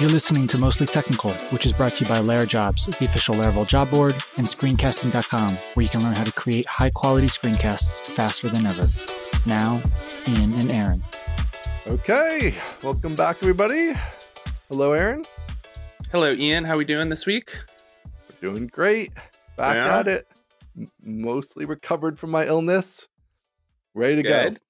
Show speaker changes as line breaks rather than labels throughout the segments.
You're listening to Mostly Technical, which is brought to you by LaraJobs, the official Laravel job board, and screencasting.com, where you can learn how to create high quality screencasts faster than ever. Now, Ian and Aaron.
Okay, welcome back, everybody. Hello, Aaron.
Hello, Ian. How are we doing this week?
We're doing great. Back
Yeah.
at it. M- mostly recovered from my illness. Ready to
Good.
go.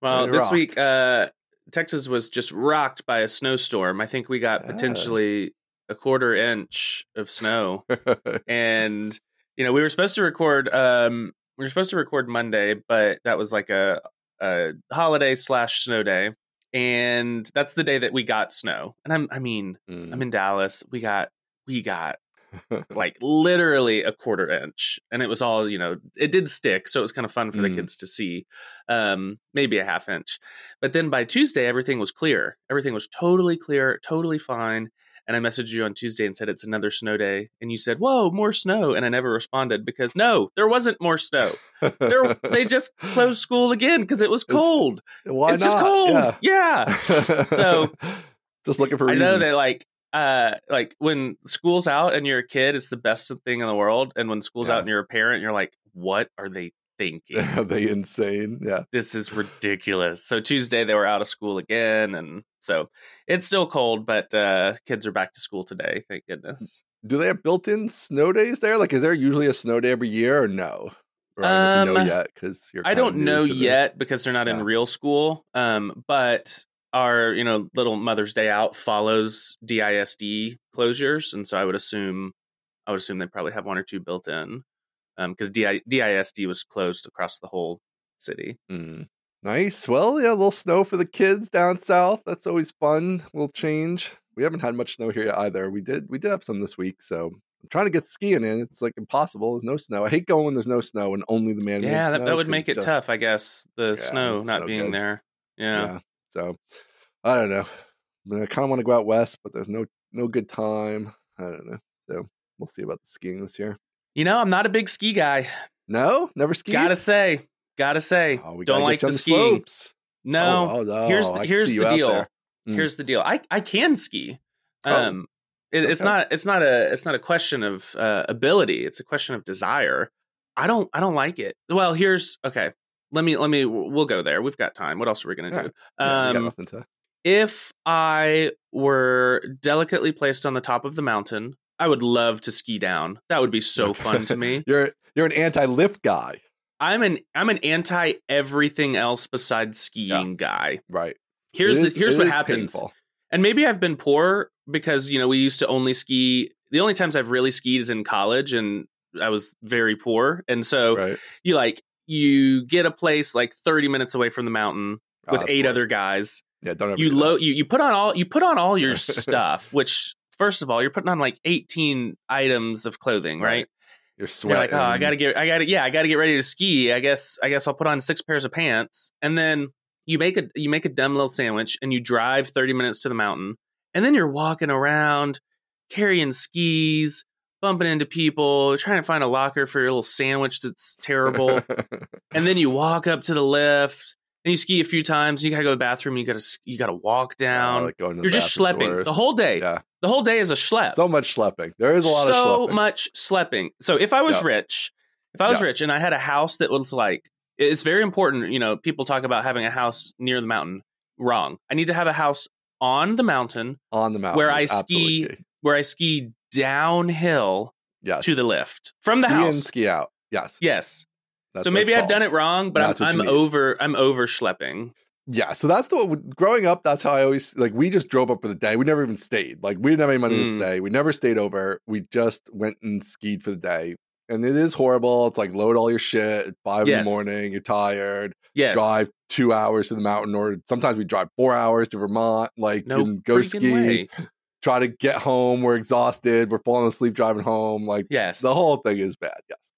Well,
Ready
this
rock.
week, uh, Texas was just rocked by a snowstorm. I think we got potentially a quarter inch of snow, and you know we were supposed to record. Um, we were supposed to record Monday, but that was like a, a holiday slash snow day, and that's the day that we got snow. And I'm, I mean,
Mm.
I'm in Dallas. We got, we got like literally a quarter inch and it was all you know it did stick so it was kind of fun for the
Mm.
kids to see um maybe a half inch but then by tuesday everything was clear everything was totally clear totally fine and i messaged you on tuesday and said it's another snow day and you said whoa more snow and i never responded because no there wasn't more snow there, they just closed school again because it was
It's-
cold
Why
it's
not?
just cold
Yeah.
yeah So-
just looking for
I
reasons.
know they like uh like when school's out and you're a kid, it's the best thing in the world. And when school's
Yeah.
out and you're a parent, you're like, what are they thinking?
Are they insane? Yeah.
this is ridiculous. So Tuesday they were out of school again, and so it's still cold, but uh kids are back to school today, thank goodness.
Do they have built-in snow days there? Like, is there usually a snow day every year or no? Or I don't know know
Um,
yet because you're.
I don't know
this.
yet because they're not
Yeah.
in real school. Um, but our you know little Mother's Day out follows DISD closures, and so I would assume I would assume they probably have one or two built in because DI, DISD was closed across the whole city.
Mm. Nice. Well, yeah, a little snow for the kids down south. That's always fun. little change. We haven't had much snow here yet either. We did we did have some this week, so I'm trying to get skiing in. It's like impossible. There's no snow. I hate going when there's no snow and only the man.
yeah, that, that would make it tough, I guess. The snow not
no
being
good.
there. Yeah.
So I don't know. I, mean, I kind of want to go out west, but there's no no good time. I don't know. So we'll see about the skiing this year.
You know, I'm not a big ski guy.
No, never skied.
Gotta say, gotta say,
Oh, we
don't like the skiing.
slopes.
No,
Oh, oh,
here's the, here's the deal.
Mm.
Here's the deal. I I can ski.
Oh,
Um, it, it's
okay.
not it's not a it's not a question of uh, ability. It's a question of desire. I don't I don't like it. Well, here's okay. Let me let me we'll go there. We've got time. What else are we gonna
Yeah.
do?
Yeah,
Um,
nothing to.
if I were delicately placed on the top of the mountain, I would love to ski down. That would be so fun to me.
You're you're an anti-lift guy,
I'm an I'm an anti everything else besides skiing guy.
right?
Here's
It
the here's what happens.
painful.
and maybe I've been poor because you know we used to only ski. The only times I've really skied is in college, and I was very poor. And so
Right.
you like you get a place like thirty minutes away from the mountain
Ah,
with eight other guys.
Yeah, don't
You
do
load you you put on all you put on all your stuff. Which first of all, you're putting on like eighteen items of clothing, right?
Right. You're
You're
sweating.
like, oh, I gotta get, I gotta, yeah, I gotta get ready to ski. I guess, I guess I'll put on six pairs of pants, and then you make a, you make a dumb little sandwich, and you drive thirty minutes to the mountain, and then you're walking around carrying skis, bumping into people, trying to find a locker for your little sandwich that's terrible, and then you walk up to the lift, and you ski a few times. You gotta go to the bathroom. You gotta, you gotta walk down.
like going to the
you're just schlepping the whole day.
Yeah,
The whole day is a schlep
so much schlepping. There is a lot
so
of schlepping.
much schlepping. So if I was
Yeah.
rich, if I was
Yeah.
rich and I had a house that was like, it's very important. You know, people talk about having a house near the mountain. Wrong. I need to have a house on the mountain
on the mountain
where I ski where I ski downhill
Yes.
to the lift from the
ski in,
house.
ski out. Yes.
Yes.
That's
so maybe I've done it wrong, but I'm, I'm over. I'm over schlepping.
Yeah, so that's the growing up. That's how I always like. We just drove up for the day. We never even stayed. Like we didn't have any money to
Mm.
stay. We never stayed over. We just went and skied for the day, and it is horrible. It's like load all your shit at five in the morning. You're tired.
Yes.
Drive two hours to the mountain, or sometimes we drive four hours to Vermont. Like
No
and go ski.
way.
Try to get home. We're exhausted. We're falling asleep driving home. Like
Yes.
the whole thing is bad. Yes.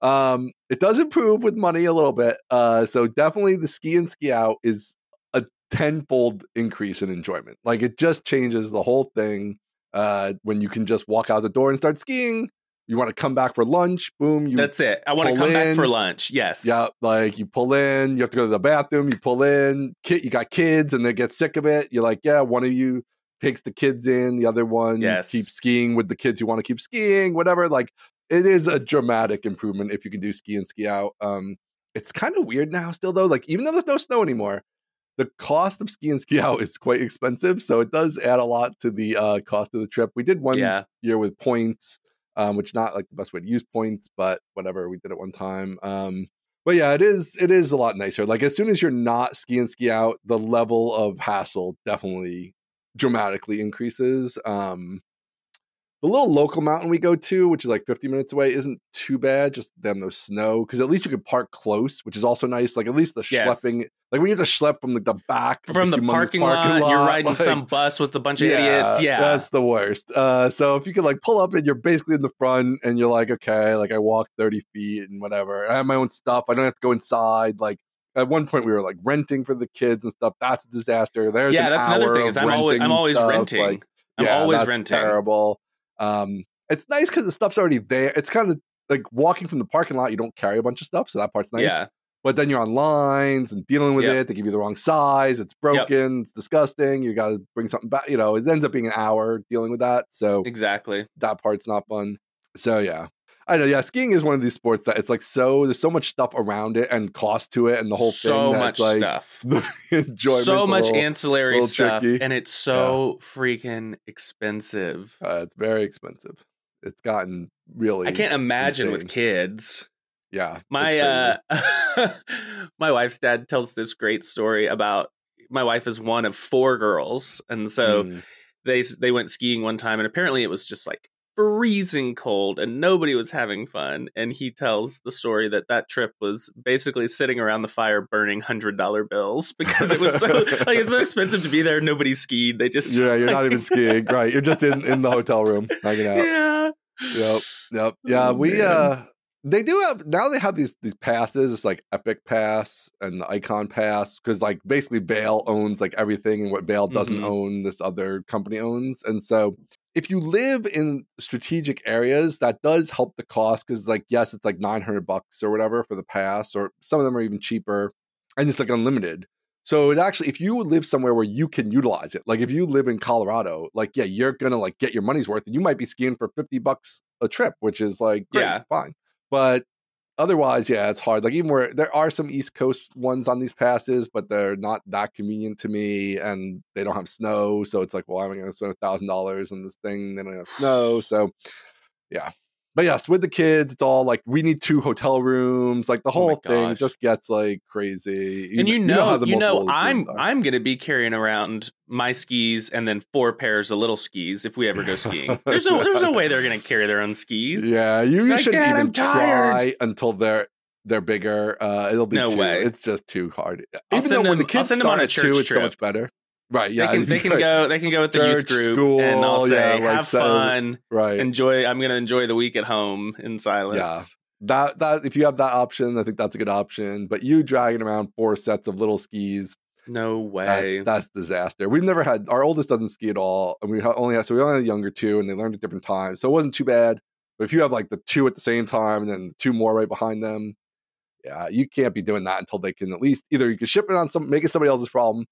Um, it does improve with money a little bit. Uh, so definitely the ski and ski out is a tenfold increase in enjoyment. Like it just changes the whole thing. Uh, when you can just walk out the door and start skiing, you want to come back for lunch. Boom, you
That's it. I want to come back for lunch. Yes.
yeah, like you pull in, you have to go to the bathroom, you pull in, kid, you got kids and they get sick of it. You're like, yeah, one of you takes the kids in, the other one
Yes.
keeps skiing with the kids who want to keep skiing, whatever. Like it is a dramatic improvement if you can do ski and ski out. Um, it's kind of weird now, still though. Like even though there's no snow anymore, the cost of ski and ski out is quite expensive, so it does add a lot to the uh, cost of the trip. We did one
yeah.
year with points, um, which not like the best way to use points, but whatever. We did it one time. Um, but yeah, it is it is a lot nicer. Like as soon as you're not ski and ski out, the level of hassle definitely dramatically increases. Um, the little local mountain we go to, which is like 50 minutes away, isn't too bad. Just them no snow because at least you could park close, which is also nice. Like at least the
Yes.
schlepping, like when you have to schlep from like the back
From the
humongous
parking, lot, you're riding
like-
some bus with a bunch of idiots. Yeah.
that's the worst. Uh, so if you could like pull up and you're basically in the front and you're like, okay, like I walked 30 feet and whatever. I have my own stuff. I don't have to go inside. Like at one point we were like renting for the kids and stuff. That's a disaster. There's
yeah, that's another thing is I'm always I'm
renting
always
stuff,
renting.
Like,
I'm
yeah,
always renting.
Terrible. Um, it's nice because the stuff's already there. It's kind of like walking from the parking lot. You don't carry a bunch of stuff, so that part's nice.
Yeah.
But then you're on lines and dealing with
Yep.
it. They give you the wrong size. It's broken. It's disgusting. You got to bring something back. You know, it ends up being an hour dealing with that. So
Exactly.
that part's not fun. So yeah, I know. Yeah, skiing is one of these sports that it's like so. There's so much stuff around it and cost to it, and the whole
so
thing.
much
that's like
stuff.
enjoyment.
So much
little,
ancillary
little
stuff,
tricky.
and it's so freaking expensive.
uh, it's very expensive. It's gotten really.
I can't imagine with kids.
Yeah,
My uh my wife's dad tells this great story about my wife is one of four girls and so.
Mm.
they they went skiing one time and apparently it was just like freezing cold and nobody was having fun and he tells the story that that trip was basically sitting around the fire burning hundred dollar bills because it was so like it's so expensive to be there nobody skied they just
yeah, you're not even skiing, right? You're just in in the hotel room hanging out.
yeah
Yep. Yep. Yeah,
Oh,
we
man.
uh they do have now they have these these passes. It's like Epic Pass and the Ikon Pass because like basically Vail owns like everything and what Vail doesn't
Mhm.
own, this other company owns. And so if you live in strategic areas, that does help the cost because like yes, it's like nine hundred bucks or whatever for the pass, or some of them are even cheaper, and it's like unlimited. So it actually, if you live somewhere where you can utilize it, like if you live in Colorado, like yeah, you're gonna like get your money's worth, and you might be skiing for fifty bucks a trip, which is like great,
Yeah.
fine. But otherwise, yeah, it's hard. Like even where there are some East Coast ones on these passes, but they're not that convenient to me, and they don't have snow, so it's like, well, I'm gonna spend a thousand dollars on this thing, they don't have snow, so yeah. But yes, with the kids, it's all like we need two hotel rooms. Like the
Oh
whole thing
gosh.
just gets like crazy.
and you
kn-
know,
how the
you know, I'm. I'm gonna be carrying around my skis and then four pairs of little skis if we ever go skiing. There's no there's no way they're gonna carry their own skis.
Yeah, you, you
Like,
shouldn't
"Dad,
even
I'm tired."
try until they're they're bigger. Uh, it'll be
No
too,
way.
It's just too hard.
I'll
Even
send
though when
them-
the
I'll
kids
send them on a
at two,
church
it's so much better. Right? Yeah,
they can they can
right,
go they can go with the youth
Church,
group and I'll say
yeah, like
have fun,
Right.
enjoy. I'm gonna enjoy the week at home in silence. Yeah.
that that if you have that option, I think that's a good option. But you dragging around four sets of little skis,
No way.
that's that's disaster. We've never had our oldest doesn't ski at all, and we only have so we only had the younger two, and they learned at different times, so it wasn't too bad. But if you have like the two at the same time and then two more right behind them, yeah, you can't be doing that until they can at least either you can ship it on some make it somebody else's problem,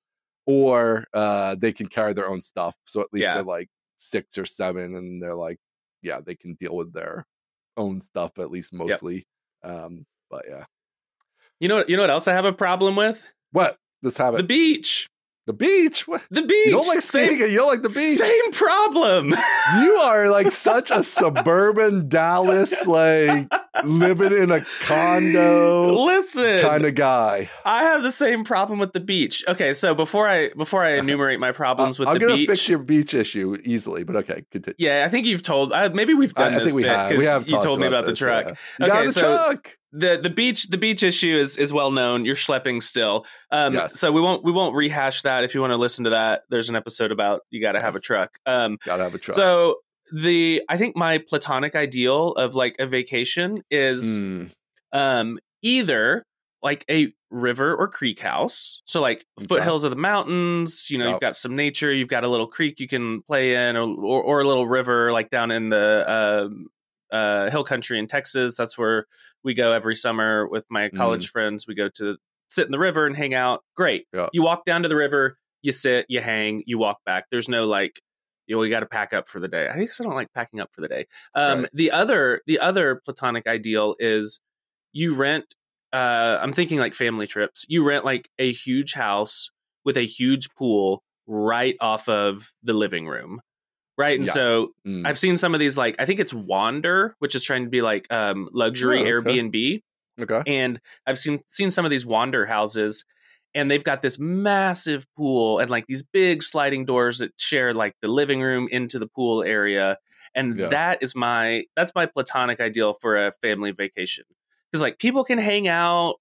or uh they can carry their own stuff. So at least
Yeah.
they're like six or seven, and they're like, yeah, they can deal with their own stuff at least mostly. Um, but yeah,
you know what? You know what else I have a problem with?
what? Let's have it.
The beach.
The,
beach.
What?
The beach.
You don't like
same,
You don't like the beach?
Same problem.
You are like such a suburban Dallas, like living in a condo
Listen,
kind of guy.
I have the same problem with the beach. Okay, so before I before I enumerate my problems with
I'm
the
gonna fix your beach issue easily, but okay, continue.
yeah, I think you've told. Uh, maybe we've done
I
this
think we
bit
have. We
'cause
have.
you told me about the truck.
yeah. Got
Okay,
the
so-
truck.
the the beach the beach issue is is well known. You're schlepping still. Um,
Yes.
so we won't we won't rehash that. If you want to listen to that, there's an episode about you got to have a truck. Um,
Gotta have a truck.
so the I think my platonic ideal of like a vacation is
Mm,
um either like a river or creek house. So like foothills of the mountains you know
Yep.
you've got some nature you've got a little creek you can play in or or, or a little river like down in the um uh hill country in texas. That's where we go every summer with my college friends. We go to sit in the river and hang out. Great. You walk down to the river you sit, you hang, you walk back. There's no like, you know, we got to pack up for the day. I guess I don't like packing up for the day. Um,
Right.
The other, the other platonic ideal is you rent. Uh, I'm thinking like family trips. You rent like a huge house with a huge pool right off of the living room, right? And
Yeah.
so
Mm.
I've seen some of these like I think it's Wander, which is trying to be like um, luxury
Oh, okay.
Airbnb
okay.
and I've seen seen some of these wander houses, and they've got this massive pool and like these big sliding doors that share like the living room into the pool area, and
Yeah.
that is my that's my platonic ideal for a family vacation because like people can hang out.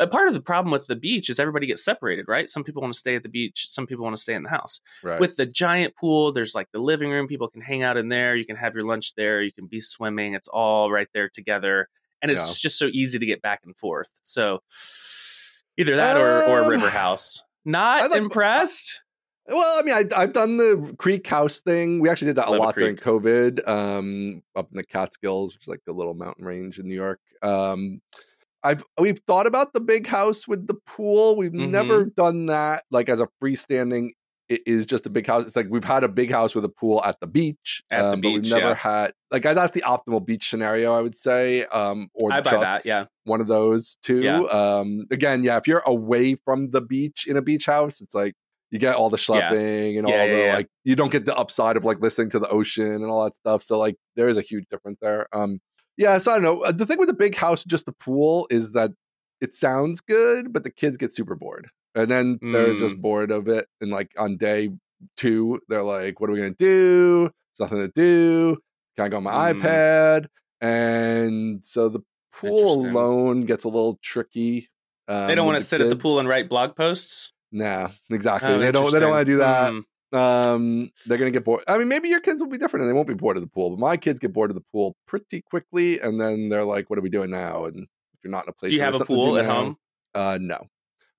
A part of the problem with the beach is everybody gets separated, right? Some people want to stay at the beach, some people want to stay in the house.
Right.
With the giant pool, there's like the living room. People can hang out in there. You can have your lunch there. You can be swimming. It's all right there together, and it's
Yeah.
just so easy to get back and forth. So either that or or
Um,
River House. Not
like-
impressed.
Well, I mean, I, I've done the Creek House thing. We actually did that
Love
a lot during. COVID, um, up in the Catskills, which is like a little mountain range in New York. Um, I've we've thought about the big house with the pool. We've
Mhm.
never done that like as a freestanding. It is just a big house. It's like we've had a big house with a pool at the beach,
At the
um, but we've never
yeah.
had like that's the optimal beach scenario, I would say. Um, or
I buy
truck
that. Yeah.
one of those too.
Yeah.
Um, again, yeah, if you're away from the beach in a beach house, it's like you get all the
Yeah.
schlepping and
Yeah,
all
yeah,
the like you don't get the upside of like listening to the ocean and all that stuff. So like there is a huge difference there. Um, yeah, so I don't know. Uh, The thing with the big house, just the pool, is that it sounds good, but the kids get super bored, and then they're just
Mm.
bored of it. And like on day two, they're like, "What are we gonna do? There's nothing to do. Can I go on my
Mm.
iPad?" And so the pool alone gets a little tricky. Um,
They don't want to sit at the pool and write blog posts.
Nah, exactly.
Oh,
they don't. They don't want to do that.
interesting.
Um, they're gonna get bored. I mean, maybe your kids will be different and they won't be bored of the pool. But my kids get bored of the pool pretty quickly, and then they're like, "What are we doing now?" And if you're not in a place,
Do you have a pool at
now-
home?
Uh, no.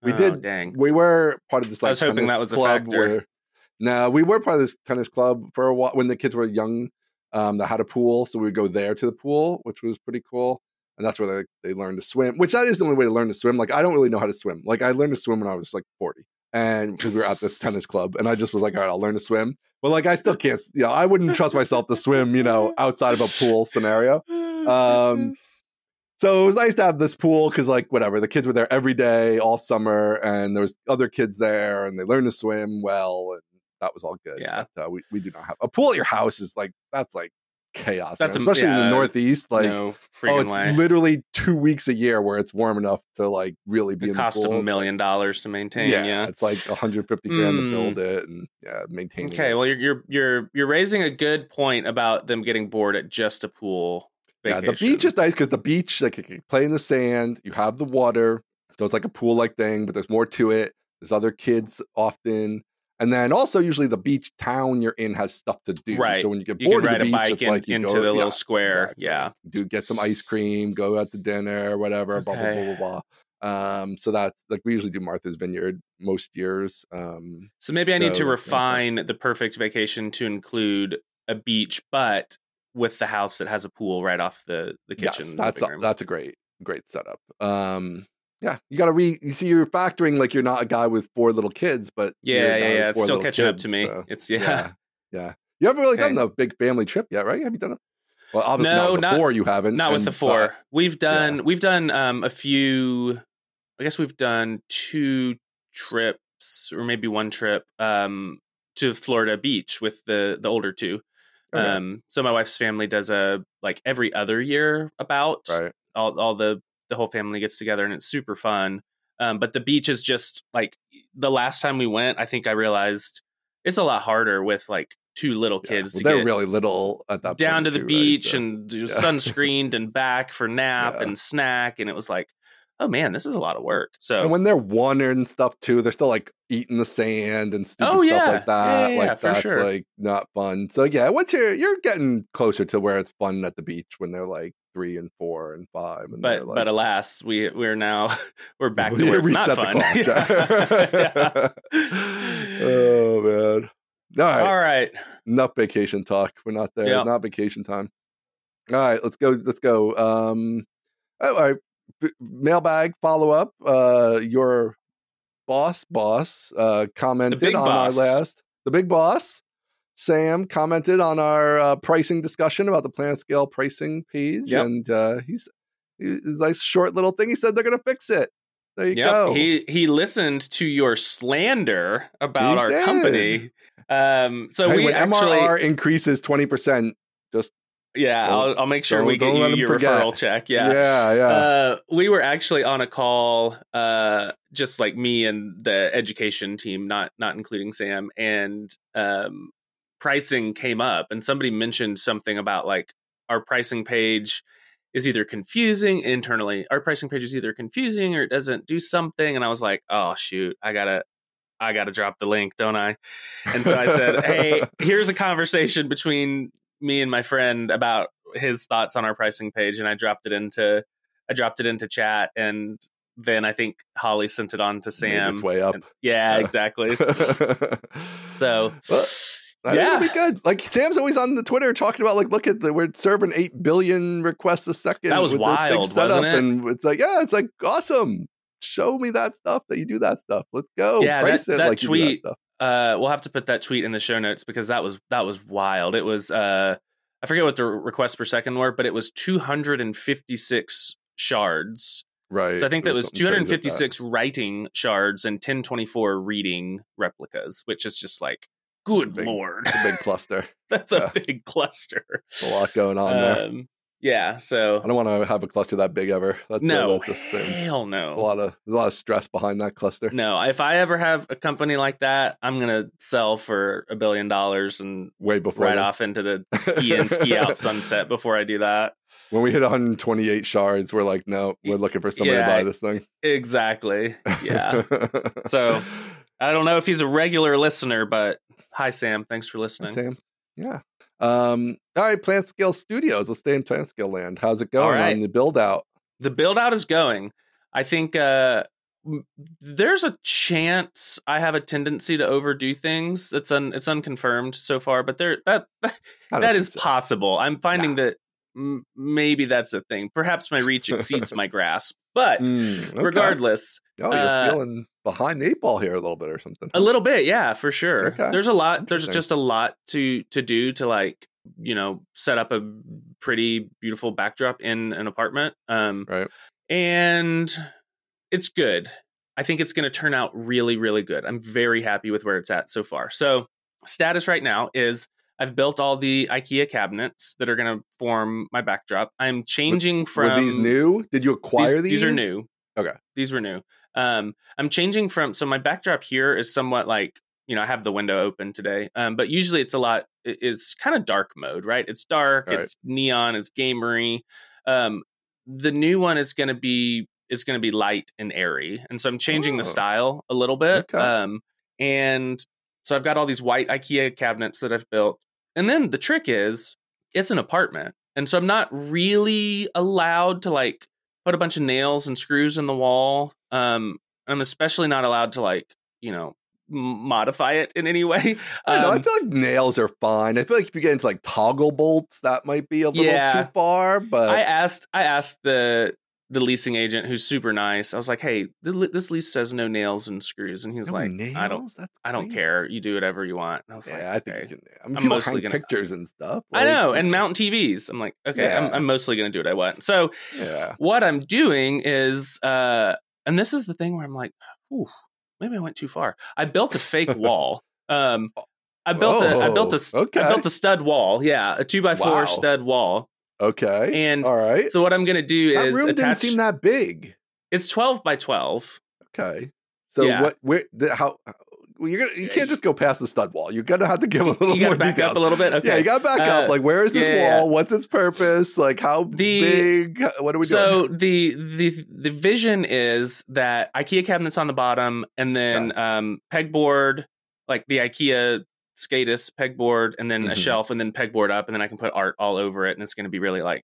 We
Oh,
did-
Dang.
We were part of this
I was hoping
tennis
that was a
club
factor.
where. No, we were part of this tennis club for a while when the kids were young. Um, that had a pool, so we would go there to the pool, which was pretty cool. And that's where they they learned to swim. Which that is the only way to learn to swim. Like I don't really know how to swim. Like I learned to swim when I was like forty, and because we were at this tennis club, and I just was like, all right, I'll learn to swim. But like I still can't. You know, I wouldn't trust myself to swim. You know, outside of a pool scenario. Um, So it was nice to have this pool because, like, whatever, the kids were there every day, all summer, and there was other kids there, and they learned to swim well, and that was all good.
Yeah.
but, uh, we we do not have a pool at your house. Is like that's like chaos,
That's a-
especially in the Northeast. Like,
no
oh, it's
way.
literally two weeks a year where it's warm enough to like really be
It
in
cost
the pool.
It cost a million dollars to maintain.
Yeah,
Yeah.
it's like 150 grand to
Mm.
build it and yeah, maintain.
Okay.
it.
Well, you're you're you're you're raising a good point about them getting bored at just a pool.
Yeah, the beach is nice because the beach, like you can play in the sand, you have the water, so it's like a pool like thing, but there's more to it. There's other kids often. And then also usually the beach town you're in has stuff to do.
Right.
So when you get
You can
bored of
ride
the
a
beach,
bike
it's
in,
like
into
go,
the
yeah,
little square.
exactly.
Yeah.
do get some ice cream, go out to dinner, whatever, blah, blah, blah, blah, blah. Um, so that's like we usually do Martha's Vineyard most years. Um,
So maybe I need
So,
to
yeah.
refine the perfect vacation to include a beach, but with the house that has a pool right off the the kitchen.
Yes, that's a, that's a great great setup. Um, yeah, you got to re. You see, you're factoring like you're not a guy with four little kids, but you're
yeah, yeah, yeah. It's still catching up to me.
so,
It's yeah.
yeah, yeah. You haven't really done the big family trip yet, right? Have you done it? Well, obviously
No,
not with the
not-
four. You haven't.
Not with the four.
uh,
we've done we've done um a few I guess we've done two trips or maybe one trip um to Florida Beach with the the older two.
Okay,
Um so my wife's family does a like every other year about
right.
all all the the whole family gets together and it's super fun. Um, but the beach is just like the last time we went. I think I realized it's a lot harder with like two little
Yeah.
kids
Well,
to
they're
get
really little at that
down to the
too, right?
beach
So-
and
yeah.
sunscreened and back for nap
Yeah.
and snack. And it was like, oh man, this is a lot of work. So
And when they're one and stuff too, they're still like eating the sand and stupid
Oh,
stuff like that.
Yeah, yeah,
like
yeah, for
that's
sure.
like not fun. So yeah, what's your you're getting closer to where it's fun at the beach when they're like three and four and five. And
but
like,
but alas, we we're now we're back to where it's not fun. Yeah.
oh man. All right.
All right.
Enough vacation talk. We're not there.
Yeah.
Not vacation time. All right, let's go. Let's go. Um oh, all right. Mailbag follow up. Uh your boss boss uh, commented on
boss.
our last the big boss. Sam commented on our uh, pricing discussion about the PlanetScale pricing page,
Yep.
and uh, he's he's like short little thing. He said they're going to fix it. There you
Yep.
go.
He he listened to your slander about
He
our
did.
company. Um, so
Hey,
we
when
actually,
MRR increases twenty percent, just
yeah,
don't-
I'll, I'll make sure we get you your
forget.
referral check. Yeah.
yeah, yeah.
Uh, we were actually on a call, uh, just like me and the education team, not not including Sam, and um, pricing came up, and somebody mentioned something about like our pricing page is either confusing internally. Our pricing page is either confusing or it doesn't do something, and I was like, oh shoot, I gotta. I got to drop the link, don't I? And so I said, "Hey, here's a conversation between me and my friend about his thoughts on our pricing page," and I dropped it into I dropped it into chat, and then I think Holly sent it on to
Made
Sam.
its way up.
And- yeah,
Uh,
exactly. So
Well, I think
Yeah.
be good. Like Sam's always on the Twitter talking about like, look at the we're serving eight billion requests a second.
That was
with this big
wild,
setup.
wasn't it?
And it's like, yeah, it's like awesome. Show me that stuff that you do that stuff. Let's go.
Yeah,
Price
that- that
like
tweet-
that stuff.
Uh, we'll have to put that tweet in the show notes because that was that was wild. It was uh, I forget what the requests per second were, but it was 256 shards.
Right.
So I think that was
something crazy with that.
256 writing shards and 1024 reading replicas, which is just like, good
Big-
lord,
a big cluster.
that's
yeah.
a big cluster.
There's a lot going on there.
Yeah, so
I don't want to have a cluster that big ever. That's,
no,
that just
hell
a
no.
lot of a lot of stress behind that cluster.
No, if I ever have a company like that, I'm gonna sell for a billion dollars and
Way before
right
then.
off into the ski in, ski out sunset before I do that.
when we hit 128 shards, we're like, no, we're looking for somebody
Yeah.
to buy this thing.
Exactly. Yeah. So, I don't know if he's a regular listener, but hi Sam, thanks for listening.
Sam. Yeah. Um, all right, PlanetScale Studios. Let's stay in PlanetScale land. How's it going
right.
on the build out?
The build out is going. I think uh there's a chance I have a tendency to overdo things. It's un it's unconfirmed so far, but there that that
think
is
so.
possible. I'm finding that m- maybe that's a thing. Perhaps my reach exceeds my grasp, but
Mm, okay.
regardless,
Oh, you're
uh,
feeling behind the eight ball here a little bit or something.
a little bit, yeah, for sure.
Okay.
There's a lot. There's just a lot to to do to like you know set up a pretty beautiful backdrop in an apartment. Um,
Right.
and it's good. I think it's going to turn out really, really good. I'm very happy with where it's at so far. So, status right now is I've built all the IKEA cabinets that are going to form my backdrop. I'm changing from
Were these new? Did you acquire these?
these are new.
Okay.
These were new. Um, I'm changing from so my backdrop here is somewhat like you know I have the window open today, um, but usually it's a lot. it- It's kind of dark mode, right? It's dark.
All right.
It's neon. It's gamery. Um, the new one is going to be is going to be light and airy, and so I'm changing
Oh.
the style a little bit.
Okay.
Um, and so I've got all these white IKEA cabinets that I've built, and then the trick is it's an apartment, and so I'm not really allowed to like put a bunch of nails and screws in the wall. Um, I'm especially not allowed to like you know modify it in any way.
I know. I
Um,
feel like nails are fine. I feel like if you get into like toggle bolts, that might be a little
Yeah.
too far. But
I asked I asked the the leasing agent who's super nice. I was like, "Hey, this lease says no nails and screws," and he's
No
like,
nails?
"I don't,
That's
I don't
crazy.
care. You do whatever you want." And I was
Yeah,
like,
I think
"Okay."
you can. I mean,
I'm mostly gonna-
pictures and stuff.
I know, and mount TVs. I'm like, okay, I'm, I'm mostly going to do what I want. So
Yeah.
what I'm doing is, uh, and this is the thing where I'm like, Ooh, maybe I went too far. I built a fake wall. Um, I built a, I built a, s- I
Whoa, okay.
built a stud wall. Yeah, a two by four
Wow.
stud wall.
Okay.
And
all right.
So what I'm going to do
that
is
room didn't seem that big.
it's 12 by 12.
Okay. So
Yeah.
what? Where? The, how? Well, you're gonna. You can't just go past the stud wall. You're gonna have to give a little more
back
details.
up a little bit. Okay.
Yeah, you got to back up.
Uh,
Like, where is this
yeah, yeah,
wall? What's its purpose? Like, how
The-
big? What are we doing?
so the the the vision is that IKEA cabinets on the bottom, and then um, pegboard, like the IKEA Skadis pegboard, and then a
Mhm.
shelf, and then pegboard up, and then I can put art all over it, and it's going to be really like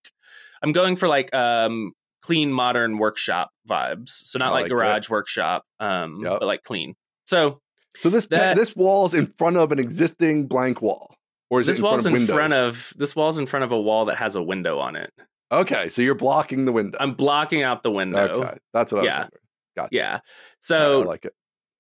I'm going for like um clean modern workshop vibes, so not
I
like
like
garage workshop, um,
Yep.
but like clean. So
So this
that-
this wall's in front of an existing blank wall, or is
this
it in
wall's
front of
in front of this wall's in front of a wall that has a window on it.
Okay, so you're blocking the window.
I'm blocking out the window.
okay, that's what I
Yeah.
was wondering. Gotcha.
Yeah.
I
So
like it.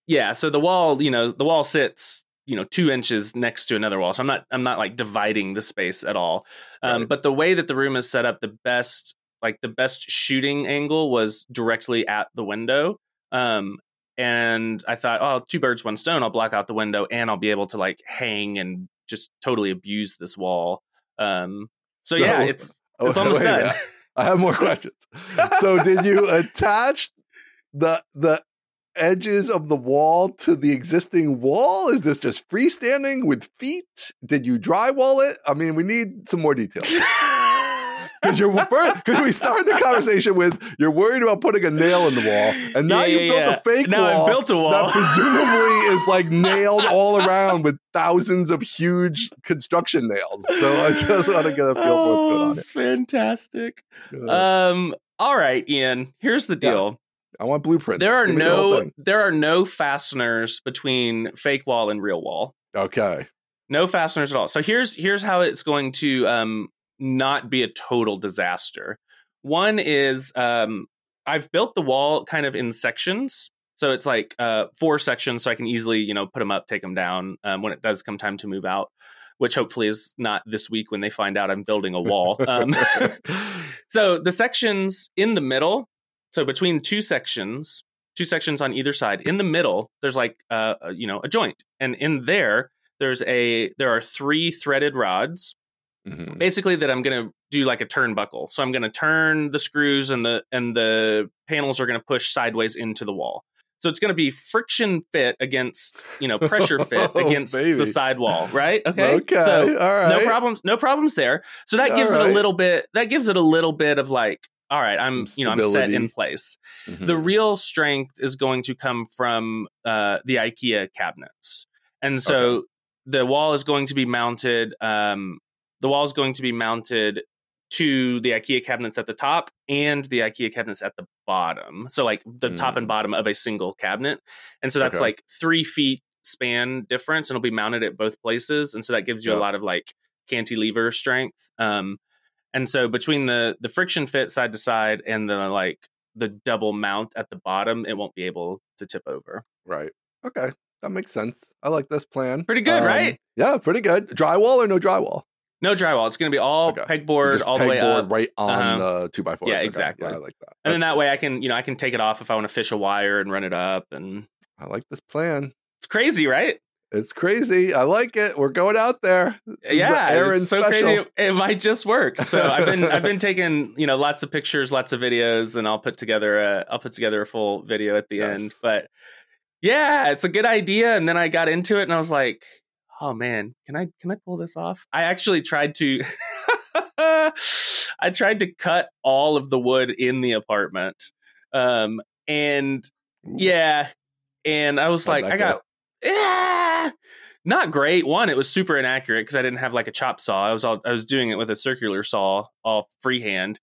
yeah, so the wall, you know, the wall sits you know two inches next to another wall so i'm not i'm not like dividing the space at all um,
Right.
but the way that the room is set up the best like the best shooting angle was directly at the window um, and i thought oh two birds one stone i'll block out the window and i'll be able to like hang and just totally abuse this wall um, so,
So-
yeah it's
Oh,
it's almost done.
I have more questions. so did you attach the the edges of the wall to the existing wall? Is this just freestanding with feet? Did you drywall it? I mean, we need some more details. Because you're because we started the conversation with you're worried about putting a nail in the wall, and now
Yeah,
you
yeah,
built
yeah.
a fake
Now
wall
built a wall.
that presumably is like nailed all around with thousands of huge construction nails. So I just want to get a feel for what's going
oh,
on.
it's fantastic um all right ian here's the deal
I want blueprints.
there are
me the
no there are no fasteners between fake wall and real wall.
Okay.
no fasteners at all. So here's here's how it's going to um not be a total disaster. One is um i've built the wall kind of in sections. So it's like uh four sections so i can easily you know put them up take them down um, when it does come time to move out which hopefully is not this week when they find out i'm building a wall. Um, so the sections in the middle so between two sections two sections on either side in the middle there's like uh a- you know a joint and in there there's a there are three threaded rods
Mhm.
basically that i'm going to do like a turnbuckle so i'm going to turn the screws and the and the panels are going to push sideways into the wall so it's going to be friction fit against you know pressure fit
Oh,
against
baby.
the sidewall right okay
Okay.
so
all right.
no problems no problems there so that
All
gives it
right.
a little bit that gives it a little bit of like all right i'm you know i'm set in place
Mhm.
the real strength is going to come from uh, the IKEA cabinets, and so the wall is going to be mounted. Um, the wall is going to be mounted to the IKEA cabinets at the top and the IKEA cabinets at the bottom. So like the top and
Mm.
bottom of a single cabinet, and so that's
Okay.
like three feet span difference, and it'll be mounted at both places, and so that gives you
Yeah.
a lot of like cantilever strength. Um, and so between the the friction fit side to side and the like the double mount at the bottom, it won't be able to tip over.
Right. Okay. That makes sense. I like this plan.
Pretty good,
Um,
right?
Yeah, pretty good. Drywall or no drywall?
No drywall. It's going to be all
Okay.
pegboard
Just
all the way up,
right on
Uh-huh.
the two by four.
Yeah, exactly.
Yeah, I like that.
and then that way I can you know I can take it off if I want to fish a wire and run it up, and
I like this plan.
it's crazy, right?
It's crazy. I like it. We're going out there. This is the
yeah,
Aaron
it's so
special.
crazy. It might just work. So I've been I've been taking you know lots of pictures, lots of videos, and I'll put together a I'll put together a full video at the
Yes.
end. But yeah, it's a good idea. And then I got into it, and I was like, oh man, can I can I pull this off? I actually tried to. I tried to cut all of the wood in the apartment, um, and yeah, and I was
How'd
like, I got yeah, not great. One, it was super inaccurate because I didn't have like a chop saw. I was all I was doing it with a circular saw, all freehand,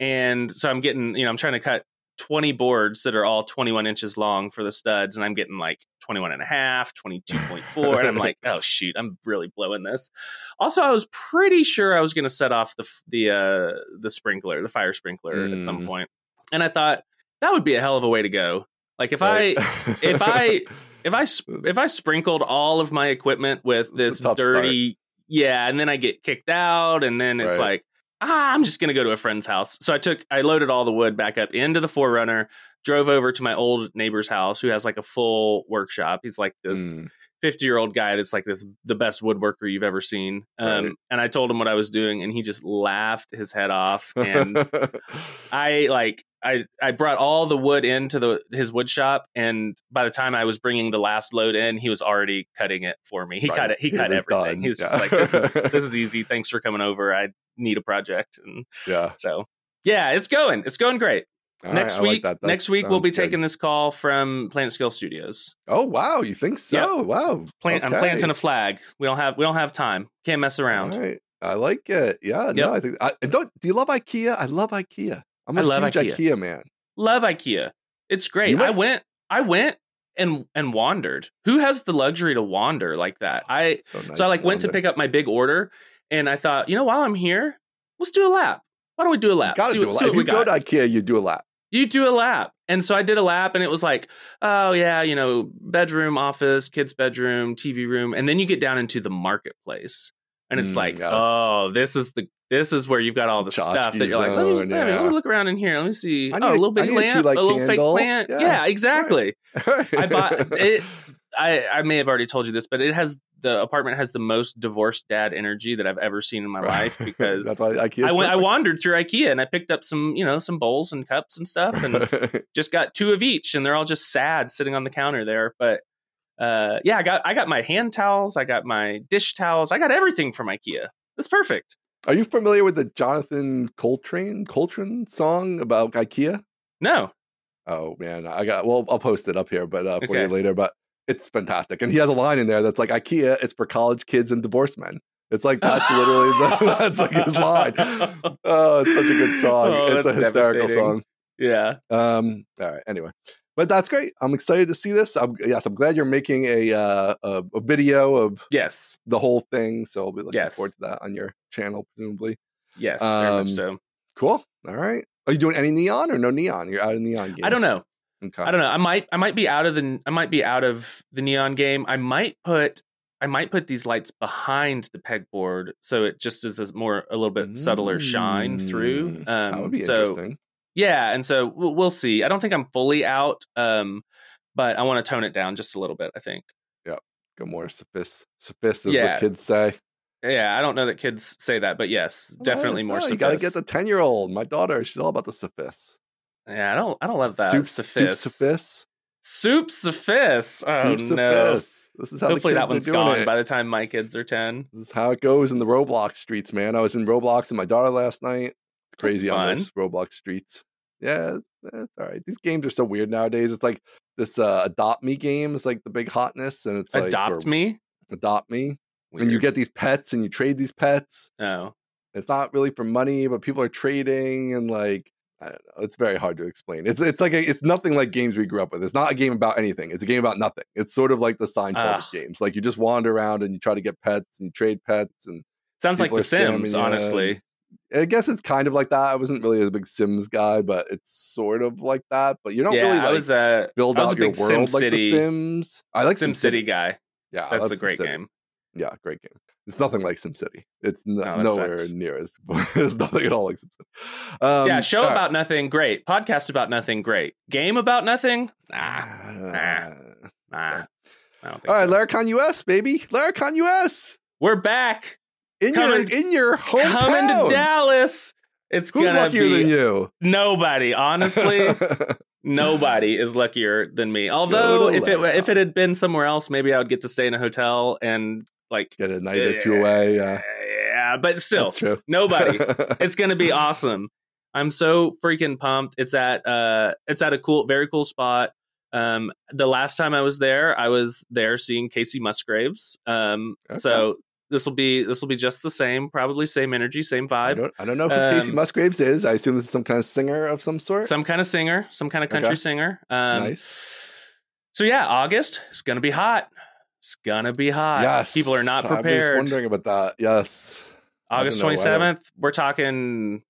and so I'm getting you know I'm trying to cut 20 boards that are all 21 inches long for the studs and i'm getting like 21 and a half 22.4 and i'm like oh shoot i'm really blowing this also i was pretty sure i was going to set off the the uh the sprinkler the fire sprinkler at some
Mm.
point and i thought that would be a hell of a way to go like if i if I- if I if I sprinkled all of my equipment with this dirty, yeah, and then I get kicked out, and then it's
Right.
like, ah, I'm just gonna go to a friend's house. So I took, I loaded all the wood back up into the Forerunner, drove over to my old neighbor's house, who has like a full workshop. He's like this
Mm,
50 year old guy that's like this the best woodworker you've ever seen. Um,
Right.
and I told him what I was doing, and he just laughed his head off. And I like I I brought all the wood into the his wood shop, and by the time I was bringing the last load in, he was already cutting it for me. He
Right.
cut it. He cut
was
everything.
He's
He was just like, "This is this is easy. Thanks for coming over. I need a project." And
yeah.
so yeah, it's going. It's going great.
All right,
next
like
week,
that. That
next week we'll be
good.
taking this call from PlanetScale Studios.
Oh wow, you think so? Wow.
Plant, I'm planting a flag. We don't have we don't have time. Can't mess around.
All right. I like it. Yeah.
Yep.
No, I think. I, don't do you love IKEA? I love IKEA. I'm a
I love
huge
IKEA.
IKEA. man.
Love IKEA. It's great.
You
I went. I went and and wandered. Who has the luxury to wander like that? I
So, nice
so I like went to pick up my big order, and I thought, you know, while I'm here, let's do a lap. Why don't we do a lap?
Got to
See
do
what-
a lap. If you go
got.
to IKEA, you do a lap.
You do a lap. And so I did a lap and it was like, oh yeah, you know, bedroom, office, kids' bedroom, TV room. And then you get down into the marketplace. And it's
Mm,
like,
yes.
oh, this is the this is where you've got all the stuff that you're like, let me,
zone,
let, me, let me look around in here. Let me see.
I
oh, a little big
need a
lamp, a little fake plant.
Yeah,
Yeah,
right.
exactly. I bought it. I, I may have already told you this, but it has the apartment has the most divorced dad energy that I've ever seen in my life because
that's why IKEA.
I went I wandered through IKEA and I picked up some, you know, some bowls and cups and stuff and just got two of each and they're all just sad sitting on the counter there. But uh yeah, I got I got my hand towels, I got my dish towels, I got everything from IKEA. It's perfect.
Are you familiar with the Jonathan Coulton Coulton song about IKEA?
No.
Oh man, I got. Well, I'll post it up here, but uh, for you later. But it's fantastic, and he has a line in there that's like IKEA. It's for college kids and divorced men. It's like that's literally the, that's like his line. Oh, it's such a good song.
Oh,
it's a hysterical song.
Yeah.
Um. All right. Anyway, but that's great. I'm excited to see this. I'm, yes, I'm glad you're making a, uh, a a video of
Yes.
the whole thing. So I'll be looking
Yes.
forward to that on your channel, presumably.
Yes. very
Um,
much so.
Cool. All right. Are you doing any neon or no neon? You're out of neon game.
I don't know.
Okay.
I don't know. I might I might be out of the I might be out of the neon game. I might put I might put these lights behind the pegboard so it just is a more a little bit subtler shine through. Um,
that would be
so
interesting.
yeah, and so we'll, we'll see. I don't think I'm fully out, um, but I want to tone it down just a little bit. I think.
Yeah, go more sophist, sophist is
Yeah.
what kids say.
Yeah, I don't know that kids say that, but yes, definitely
Well,
more.
no, You gotta get the ten year old. My daughter, she's all about the sophist.
Yeah, I don't. I don't love that.
Soup,
sophist.
soup sophist.
Soup. Oh
soup
no.
This is how
Hopefully that one's gone
it.
by the time my kids are ten.
This is how it goes in the Roblox streets, man. I was in Roblox with my daughter last night. It's crazy on those Roblox streets. Yeah, it's, it's all right. These games are so weird nowadays. It's like this uh, adopt me game is like the big hotness, and it's
Adopt
or
me.
adopt me, and you get these pets and you trade these pets.
Oh,
It's not really for money, but people are trading and like I don't know. It's very hard to explain. It's it's like a, it's nothing like games we grew up with. It's not a game about anything. It's a game about nothing. It's sort of like the Seinfeld
Ugh.
games. Like you just wander around and you try to get pets and you trade pets and
sounds like The Sims. Honestly,
I guess it's kind of like that. I wasn't really a big Sims guy, but it's sort of like that. But you don't
yeah,
really
I was a
build
I was
out
a
your
big
world like
SimCity-
the Sims. I like
Sim City guy.
Yeah,
That's a great game.
Yeah, great game. It's nothing like SimCity. It's n- nowhere
sucks.
near as. it's nothing at all like SimCity. Um,
yeah, show
all right.
about nothing. Great. Podcast about nothing. Great. Game about nothing. Nah,
Ah,
nah. nah. I don't think
All right,
so.
Laracon US, baby. Laracon US.
We're back.
In
Coming-
your in your hometown.
Coming to Dallas. It's
Who's
gonna
luckier
be
than you?
nobody. Honestly, nobody is luckier than me. Although, if it if it had been somewhere else, maybe I would get to stay in a hotel and like
Get a night or two away. Yeah,
Yeah, but still, nobody. it's gonna be awesome. I'm so freaking pumped. It's at uh it's at a cool, very cool spot. Um the last time I was there, I was there seeing Kacey Musgraves. Um
Okay.
so this will be this will be just the same, probably same energy, same
I
vibe.
don't, I don't know who Kacey
Um,
Musgraves is. I assume this is some kind of singer of some sort.
Some kind of singer, some kind of country
Okay.
singer. Um
nice.
So yeah, August is gonna be hot. It's gonna be hot.
Yes.
People are not prepared.
I was wondering about that. Yes.
August twenty seventh, we're talking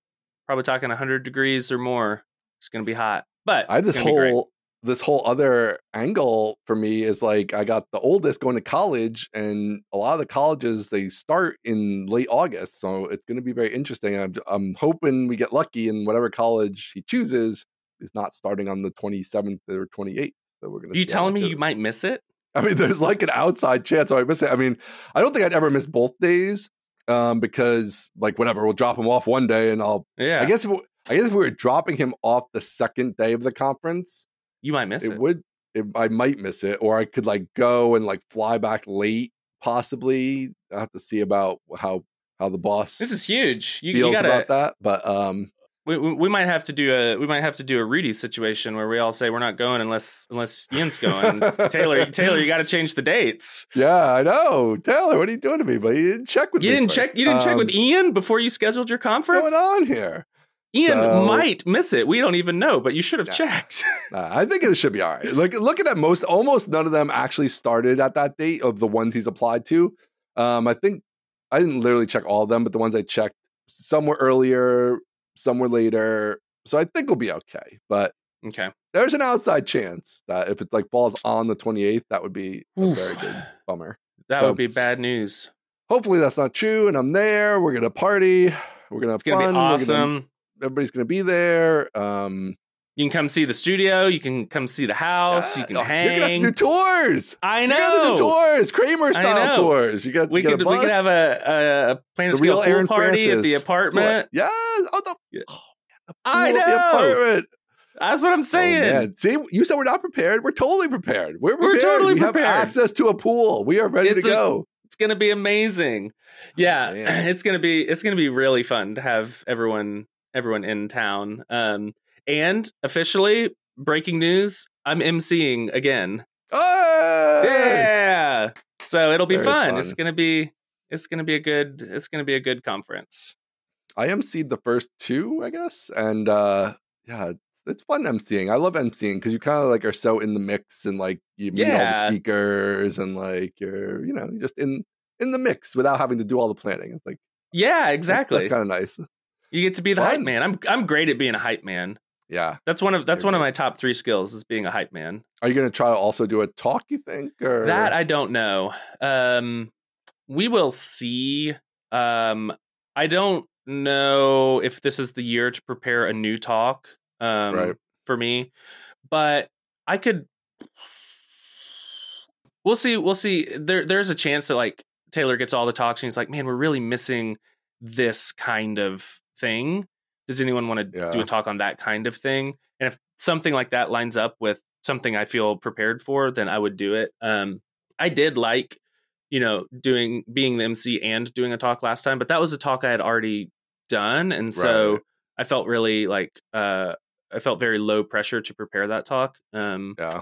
probably talking hundred degrees or more. It's gonna be hot. But
I this
gonna be great.
whole this whole other angle for me is like I got the oldest going to college, and a lot of the colleges they start in late August, so it's going to be very interesting. I'm I'm hoping we get lucky, and whatever college he chooses is not starting on the 27th or 28th. So we're going to.
you telling me you might miss it?
I mean, there's like an outside chance I miss it. I mean, I don't think I'd ever miss both days, um, because like whatever, we'll drop him off one day, and I'll.
Yeah.
I guess if, I guess if we were dropping him off the second day of the conference,
you might miss
it,
it.
would it, i might miss it or i could like go and like fly back late possibly i have to see about how how the boss
This is huge. You, you
feels
gotta.
about that but um
We, we we might have to do a we might have to do a Rudy situation where we all say we're not going unless unless Ian's going. Taylor Taylor, you got to change the dates.
yeah i know taylor what are you doing to me but you didn't check with
You
me
didn't
first.
check. You didn't check with
Um,
Ian before you scheduled your conference.
what's going on here
Ian
So-
might miss it. We don't even know, but you should have
Yeah.
checked.
Uh, i think it should be all right look looking at most almost none of them actually started at that date of the ones he's applied to um i think i didn't literally check all of them but the ones i checked some were earlier some were later so I think we'll be okay. But
Okay.
there's an outside chance that if it like falls on the 28th, that would be a
Oof.
very good bummer.
That
So-
would be bad news.
Hopefully that's not true, and I'm there. We're gonna party. We're gonna have
It's gonna
fun.
be
we're gonna-
awesome.
everybody's gonna be there. Um,
You can come see the studio. You can come see the house. you
yeah,
can
oh, You're gonna
hang.
do tours.
I
know. You're
gonna
do tours, Kramer style tours. You got
We could we could have a, a planet
the
scale pool
Aaron
party at the apartment.
Yes. Oh, the,
Yeah.
oh,
I
pool at the
know. That's what I'm
Oh,
saying.
man. See, you said we're not prepared. We're totally prepared. We're
We're totally
we
prepared.
have access to a pool. We are ready
It's
to
a-
go.
it's gonna be amazing. Yeah,
Oh,
it's gonna be it's gonna be really fun to have everyone everyone in town. Um, and officially breaking news: I'm emceeing again.
Hey!
Yeah, so it'll be fun.
fun.
It's gonna be it's gonna be a good it's gonna be a good conference.
I emceed the first two, I guess, and uh yeah, it's, it's fun emceeing. I love emceeing because you kind of like are so in the mix and like you meet all the speakers and like you're you know just in in the mix without having to do all the planning. It's like
Yeah, exactly.
That's, kind of nice.
you get to be the hype man. I'm I'm great at being a hype man.
Yeah.
That's one of that's one of my top three skills is being a hype man.
Are you gonna try to also do a talk? You think or
That I don't know. Um, we will see. Um, I don't know if this is the year to prepare a new talk. Um,
Right.
for me, but I could. We'll see. We'll see. There, there's a chance that like Taylor gets all the talks and he's like, "Man, we're really missing this kind of thing. Does anyone want to do a talk on that kind of thing?" And if something like that lines up with something I feel prepared for, then I would do it. Um, I did like, you know, doing being the MC and doing a talk last time, but that was a talk I had already done, and so
Right.
I felt really like uh, I felt very low pressure to prepare that talk. Um,
Yeah.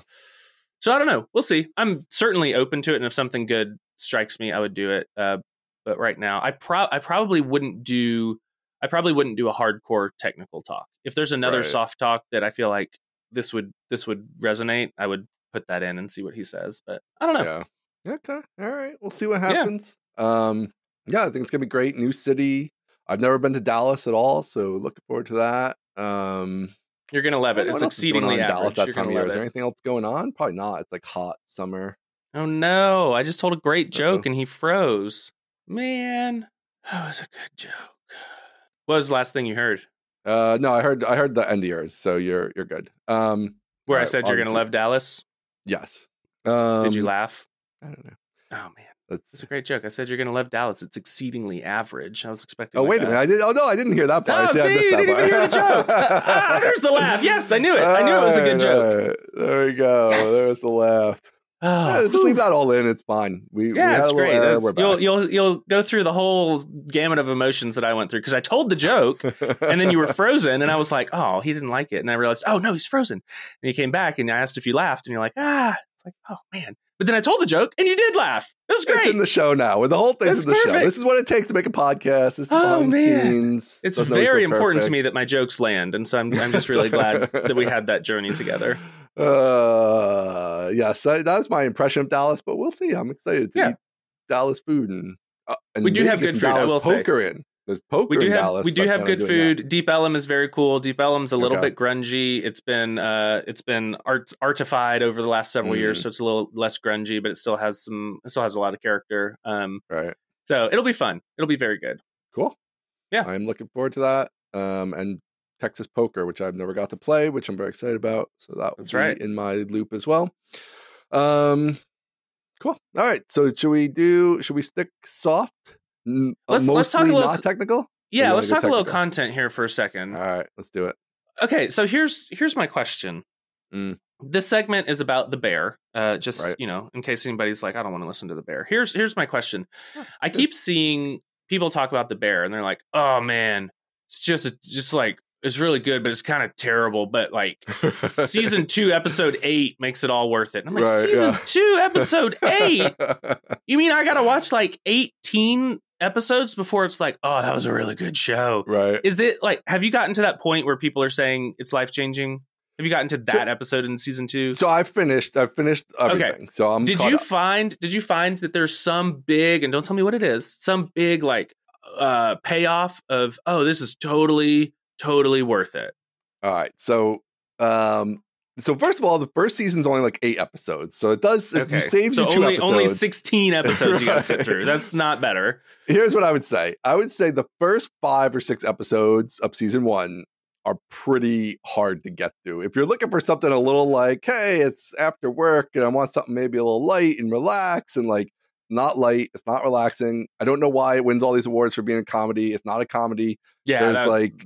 so I don't know. We'll see. I'm certainly open to it, and if something good strikes me, I would do it. Uh, but right now, I pro I probably wouldn't do. I probably wouldn't do a hardcore technical talk. If there's another
Right.
soft talk that I feel like this would this would resonate, I would put that in and see what he says. But I don't know.
Yeah. Okay. All right. We'll see what happens. Um, yeah, I think it's gonna be great. New city. I've never been to Dallas at all, so looking forward to that. Um,
You're gonna love it. It's
what else is going on
exceedingly
in Dallas
average.
that
You're
time of year. Is there anything else going on? Probably not. It's like hot summer.
Oh no! I just told a great joke
Uh-oh.
and he froze. Man, that was a good joke. What was the last thing you heard?
Uh, no, I heard I heard the end of yours, so you're you're good. Um,
Where I said you're gonna love Dallas.
yes. Um,
Did you laugh?
I don't know.
Oh man,
Let's,
a great joke. I said you're gonna love Dallas. It's exceedingly average. I was expecting.
oh
like
wait a minute! I did. Oh no, I didn't hear that part.
Oh,
I
see, you didn't even hear the joke. ah, there's the laugh. Yes, I knew it. I knew it was a good joke.
right, There we go.
Yes.
There's the laugh.
Oh,
Yeah, just leave that all in. It's fine. We we
Yeah,
had
it's great.
error,
That's-
we're
you'll you'll you'll go through the whole gamut of emotions that I went through because I told the joke and then you were frozen and I was like, oh, he didn't like it, and I realized, oh no, he's frozen. And you came back and I asked if you laughed, and you're like, ah, it's like, oh man. But then I told the joke and you did laugh. It was great.
It's in the show now. With the whole thing's
That's
in the show. This is what it takes to make a podcast. This is
Oh, man.
scenes.
it's
Doesn't
very important to me that my jokes land, and so I'm I'm just really glad that we had that journey together.
Uh, yes, I, that's my impression of Dallas. But we'll see. I'm excited to
Yeah.
eat Dallas food and, uh, and
We do have good food, I
Dallas
will say.
in. There's poker
we do
in
have
Dallas.
we do have good
doing that.
food. Deep Ellum is very cool. Deep Ellum's a little
Okay.
bit grungy. It's been uh it's been art artified over the last several years,
Mm.
so it's a little less grungy, but it still has some it still has a lot of character. Um
Right.
so it'll be fun. It'll be very good.
Cool.
Yeah.
I'm looking forward to that. Um, and Texas Poker, which I've never got to play, which I'm very excited about. So that will
That's
be
right.
in my loop as well. Um, cool. All right. So should we do? Should we stick soft? Uh,
Let's- let's talk a little-
not technical.
Yeah, let's talk a little content here for a second.
All right. Let's do it.
Okay, so here's here's my question.
Mm.
This segment is about the bear. Uh, just
Right.
you know, in case anybody's like, I don't want to listen to the bear. Here's here's my question. I
good.
keep seeing people talk about the bear, and they're like, "Oh man, it's just it's just like it's really good, but it's kind of terrible." But like season two, episode eight makes it all worth it. And I'm like,
Right,
season
yeah.
two, episode eight. You mean I gotta watch like 18 episodes before it's like, oh, that was a really good show?
right.
Is it like, have you gotten to that point where people are saying it's life changing? Have you gotten to that episode in season two?
So I finished. I finished everything. So I'm.
did you
up.
find? Did you find that there's some big, and don't tell me what it is, some big like uh payoff of, oh, this is totally, totally worth it.
All right. So, um, so first of all, the first season's only like eight episodes, so it does
Okay.
saves
so
you two
only
episodes.
only 16 episodes you got to sit through. That's not better.
Here's what I would say. I would say the first five or six episodes of season one are pretty hard to get through. If you're looking for something a little like, hey, it's after work and I want something maybe a little light and relax and like not light, it's not relaxing. I don't know why it wins all these awards for being a comedy. It's not a comedy.
Yeah,
There's,
that-
like,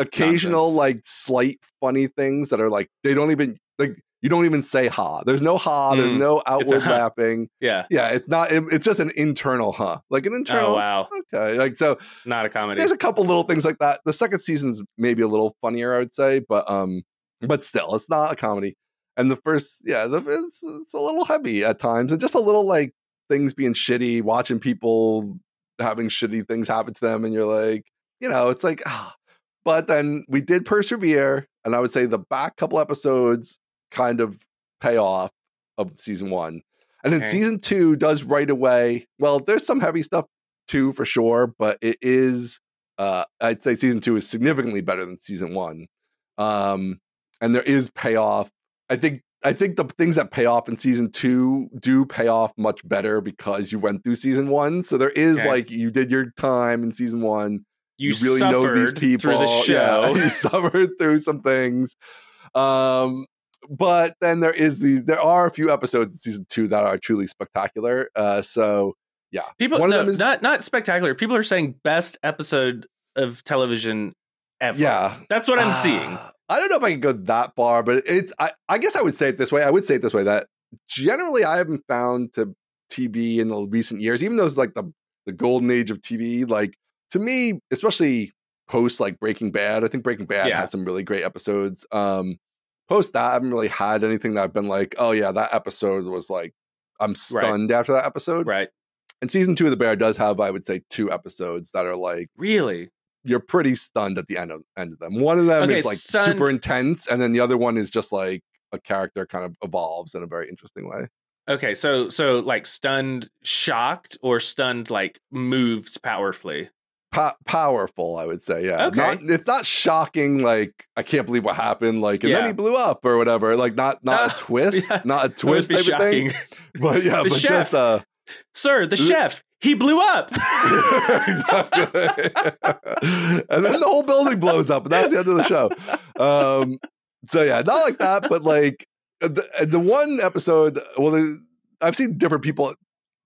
Occasional
Nonsense.
like slight funny things that are like they don't even like you don't even say ha. There's no ha, there's
Mm.
no outward
huh.
laughing.
yeah.
Yeah, it's not it- it's just an internal huh. Like an internal
Oh wow,
okay. Like so
not a comedy.
there's a couple little things like that. The second season's maybe a little funnier, I would say, but um, but still, it's not a comedy. And the first, yeah, the, it's, it's a little heavy at times, and just a little like things being shitty, watching people having shitty things happen to them, and you're like, you know, it's like, ah. But then we did persevere, and I would say the back couple episodes kind of pay off of season one, and then
Okay.
season two does right away. Well, there's some heavy stuff too for sure, but it is uh I'd say season two is significantly better than season one. Um and there is payoff. I think I think the things that pay off in season two do pay off much better because you went through season one. So there is
Okay.
like you did your time in season one.
You,
really know these people.
through the show.
Yeah, you suffered through some things. Um but then there is these there are a few episodes in season two that are truly spectacular. Uh so yeah.
People,
One of them is-
not not spectacular. People are saying best episode of television ever.
Yeah.
that's what I'm
Ah,
seeing.
I don't know if I can go that far, but it's I, I guess I would say it this way. I would say it this way that generally I haven't found to TV in the recent years, even though it's like the the golden age of TV, like to me, especially post like Breaking Bad, I think Breaking Bad
Yeah.
had some really great episodes. Um post that, I haven't really had anything that I've been like, oh yeah, that episode was like I'm stunned after that episode.
Right?
And season two of The Bear does have, I would say, two episodes that are like
Really?
you're pretty stunned at the end of end of them. One of them
Okay,
is like
stunned-
super intense, and then the other one is just like a character kind of evolves in a very interesting way.
Okay, so so like stunned, shocked, or stunned like moved powerfully.
Pa- powerful, I would say. Yeah,
Okay.
not, it's not shocking. Like I can't believe what happened. Like and then he blew up or whatever. Like not not
Uh,
a twist,
yeah,
not a twist type
shocking.
of thing. But yeah,
The
but
chef.
just uh,
Sir, the chef, he blew up.
exactly. and then the whole building blows up, and that's the end of the show. Um, so yeah, not like that, but like the the one episode. Well, I've seen different people.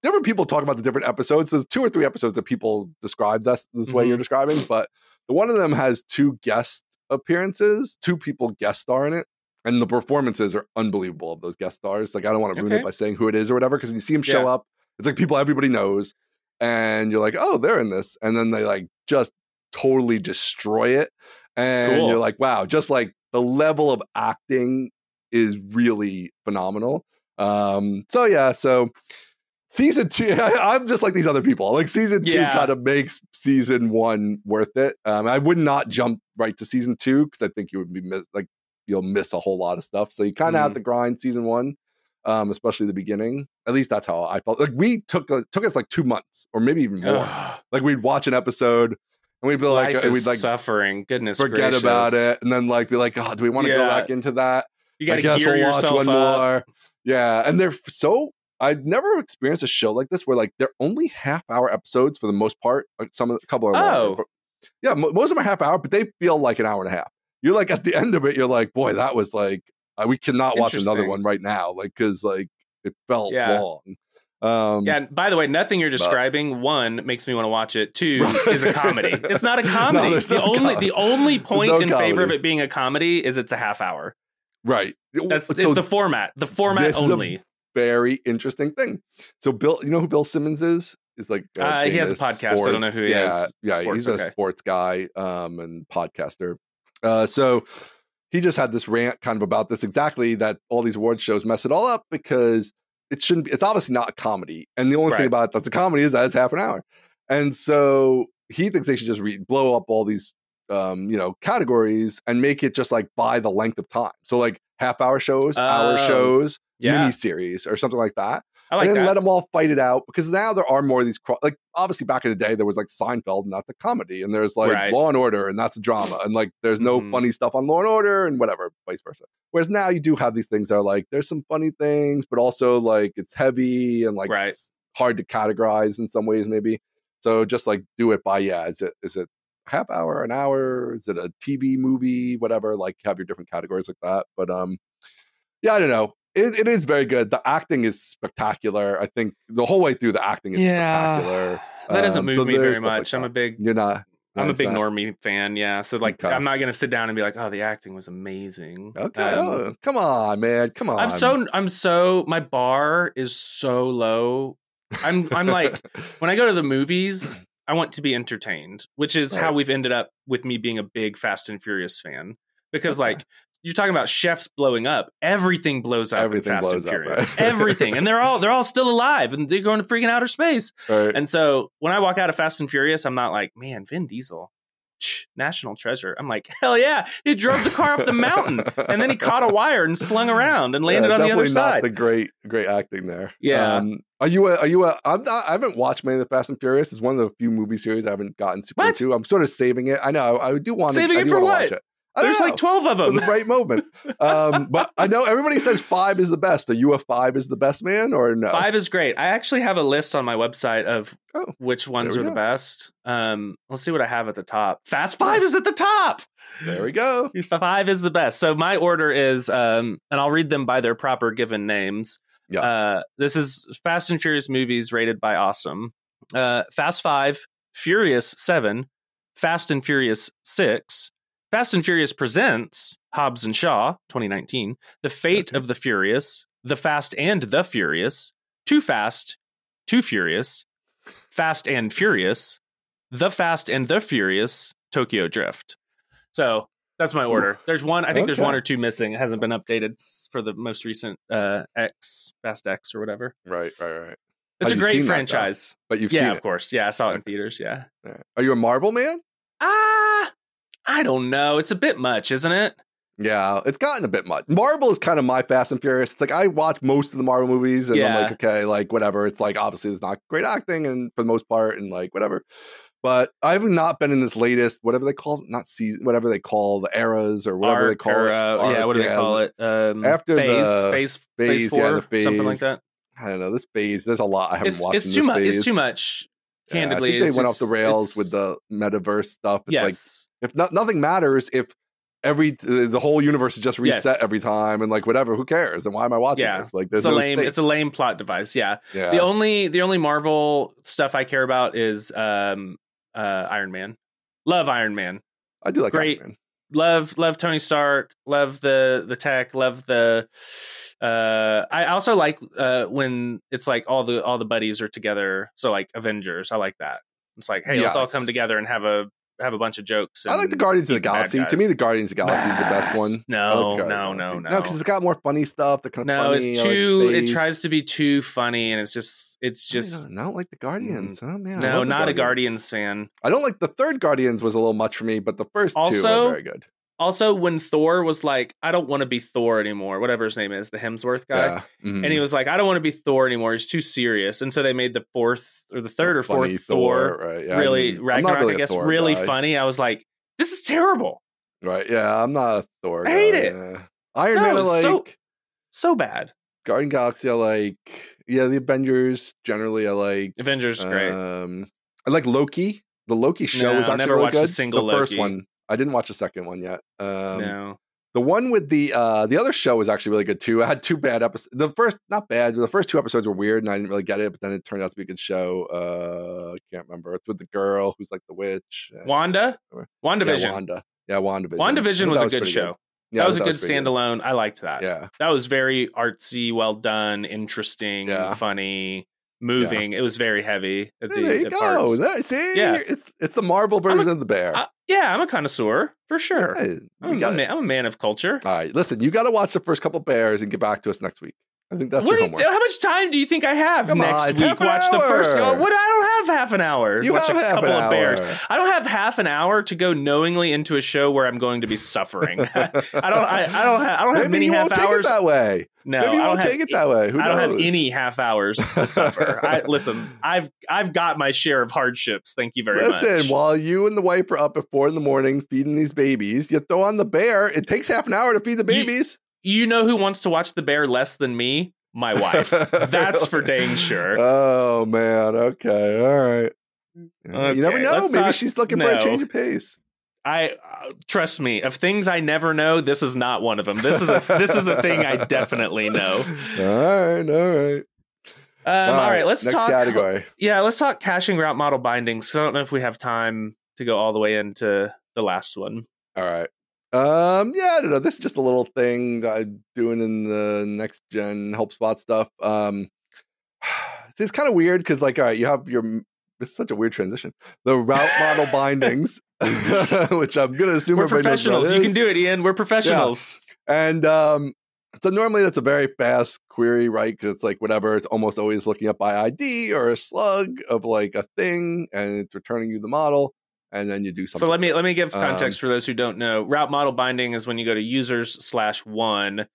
Different people talk about the different episodes. There's two or three episodes that people describe this this way
Mm-hmm.
you're describing, but the one of them has two guest appearances. Two people guest star in it, and the performances are unbelievable of those guest stars. Like I don't want to ruin
Okay.
it by saying who it is or whatever, because when you see them show
Yeah.
up, it's like people everybody knows, and you're like, oh, they're in this, and then they like just totally destroy it, and
Cool.
you're like, wow, just like the level of acting is really phenomenal. Um, so yeah, so season two, I, am just like these other people. Like season two
Yeah.
kind of makes season one worth it. Um, I would not jump right to season two because I think you would be miss, like you'll miss a whole lot of stuff. So you kind of have
Mhm.
to grind season one, um, especially the beginning. At least that's how I felt. Like we took uh, took us like two months or maybe even more. Like we'd watch an episode and we'd be like,
Life
uh, we'd like
suffering. Goodness
forget
gracious.
about it, and then like be like, oh, do we want to go back into that?
You got
I
to
guess
gear
we'll watch
yourself
one
up.
more. Yeah, and they're so. I've never experienced a show like this where like they're only half hour episodes for the most part. Like some of a couple are longer,
Oh.
but- yeah, most of them are half hour, but they feel like an hour and a half. You're like at the end of it, you're like, boy, that was like uh, we cannot watch another one right now, like because like it felt
Yeah.
long. Um,
Yeah, and by the way, nothing you're describing one makes me want to watch it. Two is a comedy. It's not a comedy.
there's
the
no
only
comedy.
the only point
no
in favor of it being a comedy is it's a half hour.
right.
That's
So
the format. The format
is a
only.
Very interesting thing. So Bill, you know who Bill Simmons is? Is like
Uh, he has a podcast. I don't know who he
yeah,
is.
Yeah,
Sports,
he's
okay.
a sports guy um, and podcaster. Uh, so he just had this rant kind of about this exactly that all these award shows mess it all up because it shouldn't. Be, it's obviously not a comedy, and the only thing about it that's a comedy is that it's half an hour. And so he thinks they should just re- blow up all these um, you know categories and make it just like by the length of time. So like half hour shows, hour
Oh,
shows,
Yeah.
mini series or something like that.
I like
and then
that.
let them all fight it out because now there are more of these cro- like obviously back in the day there was like Seinfeld and that's a comedy and there's like
Right.
Law and Order and that's a drama and like there's no
Mhm.
funny stuff on Law and Order and whatever vice versa. Whereas now you do have these things that are like there's some funny things but also like it's heavy and like
Right.
it's hard to categorize in some ways maybe. So just like do it by yeah is it is it half hour an hour is it a TV movie whatever like have your different categories like that but um yeah I don't know it, it is very good. The acting is spectacular. I think the whole way through the acting is spectacular.
That doesn't
Um,
move
so
me very
stuff like
much. I'm a big
You're not.
I'm a big
not-
normie fan, yeah. So like
Okay.
I'm not gonna sit down and be like, oh, the acting was amazing.
Okay,
Um,
oh, come on, man, come on.
I'm so I'm so my bar is so low. I'm I'm like when I go to the movies, I want to be entertained, which is how we've ended up with me being a big Fast and Furious fan. Because
Okay.
like you're talking about chefs blowing up, everything blows up
Everything
in Fast and
blows up, right?
everything, and they're all they're all still alive, and they're going to freaking outer space.
Right.
And so when I walk out of Fast and Furious, I'm not like, man, Vin Diesel, national treasure. I'm like, hell yeah, he drove the car off the mountain, and then he caught a wire and slung around and landed
Yeah,
on the other
not
side.
The great, great acting there.
Yeah.
Um, are you a? Are you a? I'm not. I haven't watched many of the Fast and Furious. It's one of the few movie series I haven't gotten super
What?
into. I'm sort of saving it. I know. I do want to.
Saving
I
it
do
for what?
Watch it.
There's
know.
like 12 of them.
the right moment. Um, but I know everybody says five is the best. Are you a five is the best man or no?
Five is great. I actually have a list on my website of
Oh,
which ones are
we
the best. Um, let's see what I have at the top. Fast Five is at the top.
There we go.
Five is the best. So my order is, um, and I'll read them by their proper given names.
Yeah.
Uh, this is Fast and Furious movies rated by Awesome. Uh, Fast Five, Furious Seven, Fast and Furious Six, Fast and Furious presents Hobbs and Shaw, 2019, The Fate
Okay.
of the Furious, The Fast and the Furious, Too Fast, Too Furious, Fast and Furious, The Fast and the Furious, Tokyo Drift. So that's my order. There's one. I think there's one or two missing. It hasn't been updated for the most recent uh, X Fast X or whatever.
Right, right, right.
It's
Have
a great
seen that,
franchise.
But you've
yeah,
seen
of
it.
course. Yeah, I saw it in theaters. Yeah.
Yeah. Are you a Marvel man?
Ah, I don't know. It's a bit much, isn't it?
Yeah, it's gotten a bit much. Marvel is kind of my Fast and Furious. It's like I watch most of the Marvel movies, and I'm like, okay, like whatever. It's like obviously there's not great acting, and for the most part, and like whatever. But I've not been in this latest, whatever they call it, not season, whatever they call the eras or whatever they call
or,
it.
uh, yeah, what do they call it? Um,
After
phase,
the
phase, phase,
phase,
four,
yeah, the
something like that.
I don't know this phase. There's a lot I haven't
It's,
watched.
it's too much. It's too much.
Yeah,
Candidly, it's
they went
just-
off the rails with the metaverse stuff. It's like
yes.
if not, nothing matters if every the whole universe is just reset
Yes.
every time and like whatever who cares and why am i watching
Yeah.
this like there's
It's a
no
lame. It's a lame plot device. Yeah.
yeah
The only the only Marvel stuff I care about is um uh Iron Man. Love Iron Man.
i do like
great. Love love Tony Stark. Love the the tech. Love the. Uh, I also like uh when it's like all the all the buddies are together. So like Avengers, I like that. It's like hey, let's all come together and have a have a bunch of jokes.
i like the guardians of the galaxy to me the guardians of the galaxy is the best one I like
No,
the Guardians
no, no, no.
no because it's got more funny stuff they're kind of
No,
funny
it's
I like
too. it tries to be too funny, and it's just. It's just.
don't like the guardians oh man
no,
the
not a Guardians fan.
i don't like the third guardians was a little much for me but the first two are very good
Also, when Thor was like, "I don't want to be Thor anymore," whatever his name is, the Hemsworth guy,
yeah Mhm.
and he was like, "I don't want to be Thor anymore. He's too serious." And so they made the fourth or the third or fourth
Funny
Thor,
right yeah,
really
mean, I'm not
Ragnarok,
really
I guess,
Thor
really
guy.
funny. I was like, "This is terrible,
right yeah i'm not a thor
I hate
guy,
it.
yeah. iron
No,
man i like
so- so bad."
Guardian Galaxy, I like. Yeah, the Avengers generally, I like.
Avengers is great.
Um, I like Loki. The Loki show
No,
is actually
never
really
watched a single
the first one, I didn't watch the second one yet. Um,
no,
The one with the uh, the other show was actually really good too. I had two bad episodes. The first, not bad, but the first two episodes were weird, and I didn't really get it. But then it turned out to be a good show. Uh, I can't remember. It's with the girl who's like the witch. Uh,
Wanda,
yeah,
WandaVision.
Wanda. Yeah, WandaVision.
WandaVision
thought
was a good show.
Yeah,
that was a
thought
good
pretty
standalone. I liked that.
Yeah,
That was very artsy, well done, interesting,
Yeah.
funny, moving. It was very heavy. At the,
there you
at
go. There, see,
Yeah.
it's it's the Marvel version of the bear.
Uh, yeah, I'm a connoisseur for sure.
Yeah,
I'm, a
got it.
man, I'm a man of culture.
All right, listen, you got to watch the first couple bears and get back to us next week. I think that's
What
your
do you, how much time do you think I have
Come
next
it's
week?
half an
Watch the first.
hour.
Oh, what? I don't have half an hour.
You
Watch
have
a
half
couple
an
of bears.
hour.
I don't have half an hour to go knowingly into a show where I'm going to be suffering. I don't. I, I don't. Have, I don't have
Maybe
many
you
half
won't take
hours.
it that way.
no,
Maybe you
I don't
won't
have
take it that way. Who
I don't have
knows?
any half hours to suffer. I listen. I've I've got my share of hardships. Thank you very
Listen,
much.
Listen, while you and the wife are up at four in the morning feeding these babies, you throw on the bear. It takes half an hour to feed the babies.
You know who wants to watch the bear less than me? My wife. That's for dang sure.
Oh man. Okay. All right. you never know. Maybe she's looking for a change of pace.
I uh, trust me. Of things I never know, this is not one of them. This is a this is a thing I definitely know. Um,
All right. All right.
all right, let's
next
talk.
category.
Yeah, let's talk caching route model bindings. So I don't know if we have time to go all the way into the last one.
All right. Um, yeah, I don't know. This is just a little thing I'm doing in the next gen HelpSpot stuff. Um, it's kind of weird because, like, all right, you have your. It's such a weird transition. The route model bindings, which I'm gonna assume
We're
everybody knows what
professionals. You can do it, Ian. We're professionals.
And um, so normally that's a very fast query, right? Because it's like whatever. It's almost always looking up by ID or a slug of like a thing, and it's returning you the model, and then you do something.
So let me let me give
Um,
context for those who don't know. Route model binding is when you go to users slash one,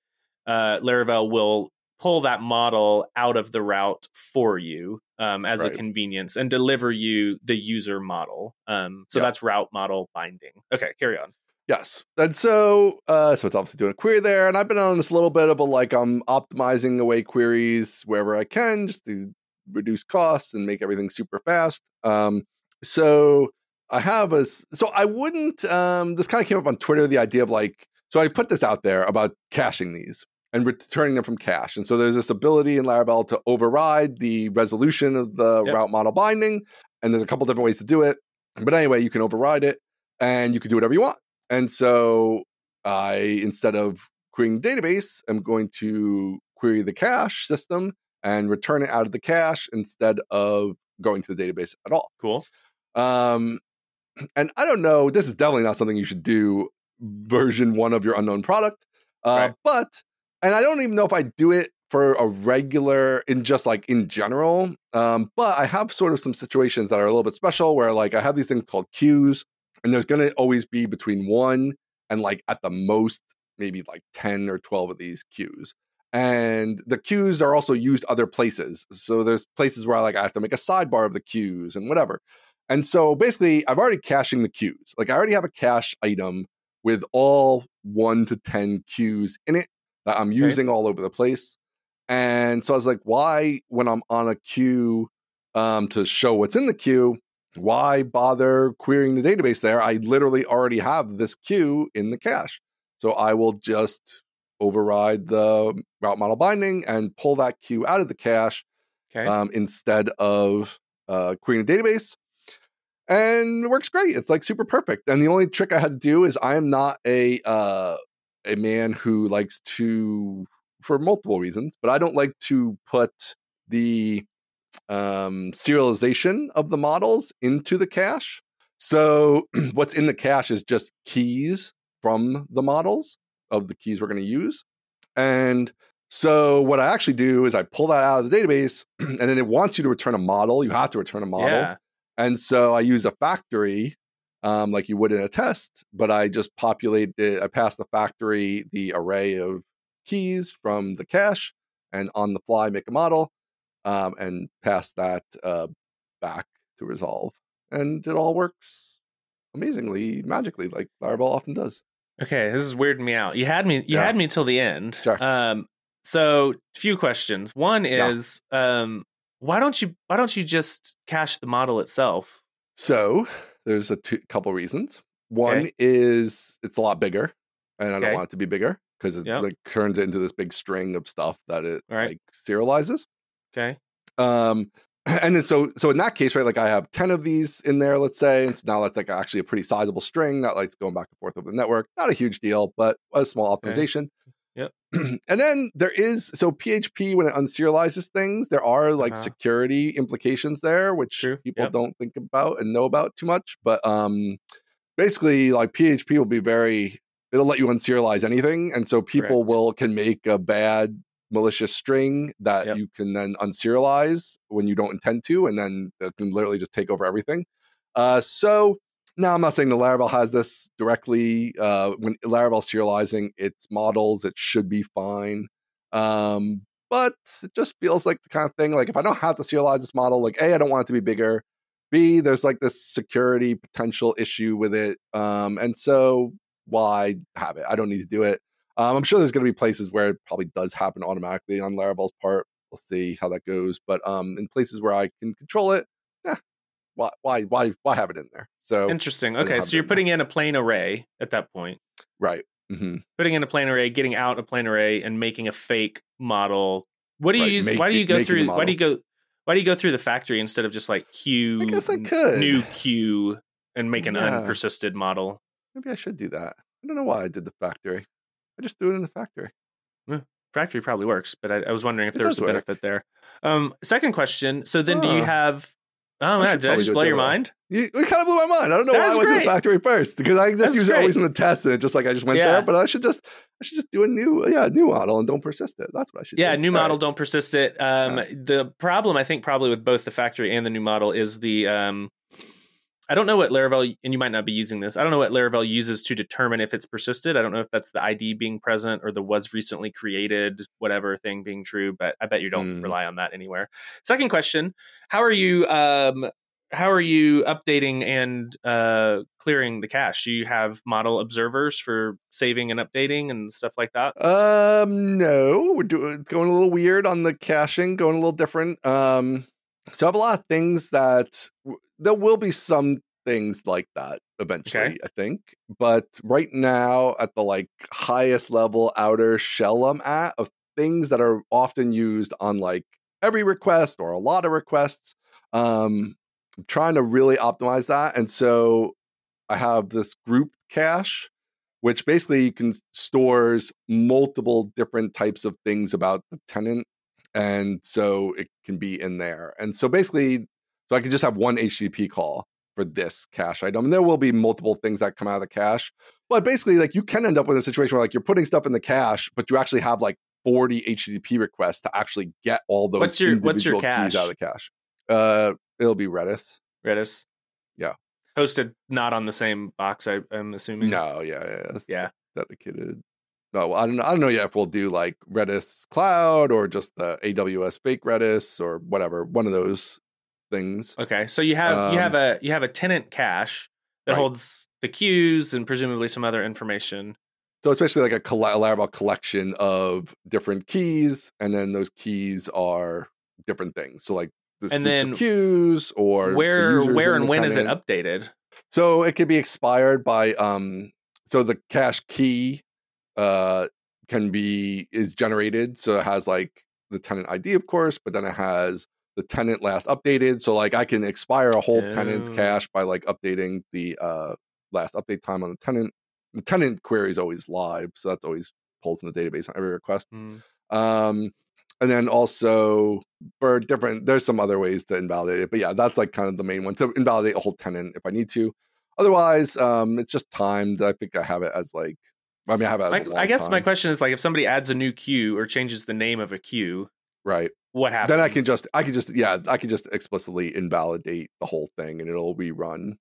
uh, Laravel will pull that model out of the route for you um, as a convenience and deliver you the user model. Um, so
Yeah.
that's route model binding. Okay, carry on.
Yes. And so uh so it's obviously doing a query there. And I've been on this little bit of a like I'm optimizing away queries wherever I can just to reduce costs and make everything super fast. Um so I have a so I wouldn't um this kind of came up on Twitter, the idea of like so I put this out there about caching these and returning them from cache. And so there's this ability in Laravel to override the resolution of the
Yep.
route model binding. And there's a couple different ways to do it. But anyway, you can override it and you can do whatever you want. And so I, instead of querying the database, I'm going to query the cache system and return it out of the cache instead of going to the database at all.
Cool.
Um, and I don't know, this is definitely not something you should do version one of your unknown product. Uh,
Right.
But, and I don't even know if I do it for a regular in just like in general. Um, but I have sort of some situations that are a little bit special where like I have these things called queues, and there's going to always be between one and like at the most maybe like 10 or 12 of these queues. And the queues are also used other places. So there's places where I like I have to make a sidebar of the queues and whatever. And so basically, I'm already caching the queues. Like I already have a cache item with all one to 10 queues in it that I'm using all over the place. And so I was like, why, when I'm on a queue um, to show what's in the queue, why bother querying the database there? I literally already have this queue in the cache. So I will just override the route model binding and pull that queue out of the cache
Okay.
um, instead of uh, querying the database. And it works great. It's like super perfect. And the only trick I had to do is I am not a uh, a man who likes to, for multiple reasons, but I don't like to put the um, serialization of the models into the cache. So what's in the cache is just keys from the models of the keys we're going to use. And so what I actually do is I pull that out of the database and then it wants you to return a model. You have to return a model.
Yeah.
And so I use a factory um, like you would in a test, but I just populate the, I pass the factory the array of keys from the cache and on the fly make a model um, and pass that uh, back to resolve. And it all works amazingly, magically, like Laravel often does.
Okay, this is weirding me out. You had me. You
Yeah.
had me till the end.
Sure.
Um. So, few questions. One
Yeah.
is, um, why don't you why don't you just cache the model itself?
So there's a two, couple reasons. One
Okay.
is it's a lot bigger, and I don't want it to be bigger because it
Yep.
like turns it into this big string of stuff that it
Right.
like serializes.
Okay.
Um, and then so so in that case, right, like I have ten of these in there, let's say, and so now that's like actually a pretty sizable string that likes going back and forth over the network. Not a huge deal, but a small optimization.
Yep.
and then there is so PHP when it unserializes things, there are like
Uh-huh.
security implications there, which
True.
people
Yep.
don't think about and know about too much. But um, basically, like PHP will be very it'll let you unserialize anything, and so people
Correct.
will can make a bad malicious string that
Yep.
you can then unserialize when you don't intend to, and then it can literally just take over everything. Uh, so now I'm not saying the Laravel has this directly. Uh, when Laravel serializing its models, it should be fine. Um, but it just feels like the kind of thing like if I don't have to serialize this model, like A, I don't want it to be bigger. B, there's like this security potential issue with it. Um, and so why have it? I don't need to do it. Um, I'm sure there's going to be places where it probably does happen automatically on Laravel's part. We'll see how that goes. But um, in places where I can control it, eh, why, why, why, why have it in there? So
Interesting. Okay, so you're putting in a plain array at that point.
right, Mm-hmm.
Putting in a plain array, getting out a plain array, and making a fake model. What do you
Right,
use?
make
why do you go through? Why do you go? Why do you go through the factory instead of just like queue?
I guess I could.
new queue and make an
Yeah.
unpersisted model.
maybe I should do that. I don't know why I did the factory. I just do it in the factory.
Factory probably works, but I, I was wondering if
It
there was a
work.
benefit there. Um, second question. So then, do you have? Oh man, did I just blow your mind?
You, it kind of blew my mind. I don't know why I went to the factory first because I use it always in the test and it just like I just went
Yeah.
there. But I should just I should just do a new yeah new model and don't persist it. That's what I should.
Yeah,
do.
new model,
right.
don't persist it. Um,
Yeah.
The problem, I think, probably with both the factory and the new model is the. Um, I don't know what Laravel, and you might not be using this. I don't know what Laravel uses to determine if it's persisted. I don't know if that's the ID being present or the was recently created, whatever thing being true. But I bet you don't
Mm.
rely on that anywhere. Second question: How are you? Um, how are you updating and uh, clearing the cache? Do you have model observers for saving and updating and stuff like that?
Um, no, we're doing going a little weird on the caching, going a little different. Um, so I have a lot of things that there will be some things like that eventually, I think. But right now, at the like highest level outer shell I'm at of things that are often used on like every request or a lot of requests, um, I'm trying to really optimize that. And so I have this group cache which basically you can stores multiple different types of things about the tenant and so it can be in there and so basically so i can just have one http call for this cache item and there will be multiple things that come out of the cache but basically like you can end up with a situation where like you're putting stuff in the cache but you actually have like 40 http requests to actually get all those
What's your- what's your
individual keys out of the cache uh it'll be redis
Redis.
Yeah.
Hosted not on the same box, I, I'm assuming.
no yeah yeah, yeah.
Yeah.
dedicated. No, I don't. I don't know yet if we'll do like Redis Cloud or just the AWS fake Redis or whatever. One of those things.
Okay. So you have you have
Um,
a you have a tenant cache that
Right.
holds the queues and presumably some other information.
So it's basically like a, Laravel collection of different keys, and then those keys are different things. So like this
And then
queues or
where where and when is it updated?
So it could be expired by um so the cache key uh can be is generated so it has like the tenant ID of course, but then it has the tenant last updated. So like I can expire a whole tenant's
Oh.
cache by like updating the uh last update time on the tenant. The tenant query is always live, so that's always pulled from the database on every request.
Mm.
Um, and then also for different, there's some other ways to invalidate it, but yeah, that's like kind of the main one to invalidate a whole tenant if I need to. Otherwise, um, it's just timed. I think I have it as like, I mean, I have it long
I guess my question is like if somebody adds a new queue or changes the name of a queue,
right?
What happens?
Then I can just, I can just, yeah, I can just explicitly invalidate the whole thing and it'll rerun.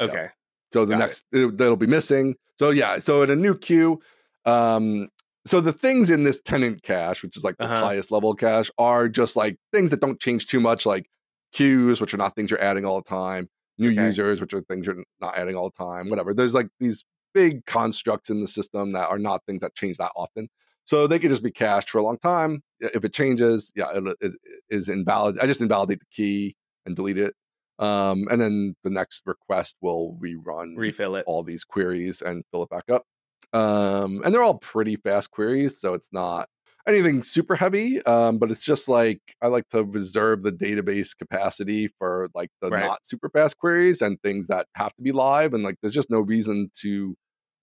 okay.
So the
Got
next it, that'll be missing. So yeah, so in a new queue, um, so the things in this tenant cache, which is like the
Uh-huh.
highest level cache, are just like things that don't change too much, like queues, which are not things you're adding all the time, new
Okay.
users, which are things you're not adding all the time, whatever. There's like these big constructs in the system that are not things that change that often. So they could just be cached for a long time. If it changes, yeah, it, it is invalid. I just invalidate the key and delete it. Um, and then the next request will rerun
Refill it.
all these queries and fill it back up. Um, and they're all pretty fast queries, so it's not anything super heavy. Um, but it's just like I like to reserve the database capacity for like the
Right.
not super fast queries and things that have to be live. And like, there's just no reason to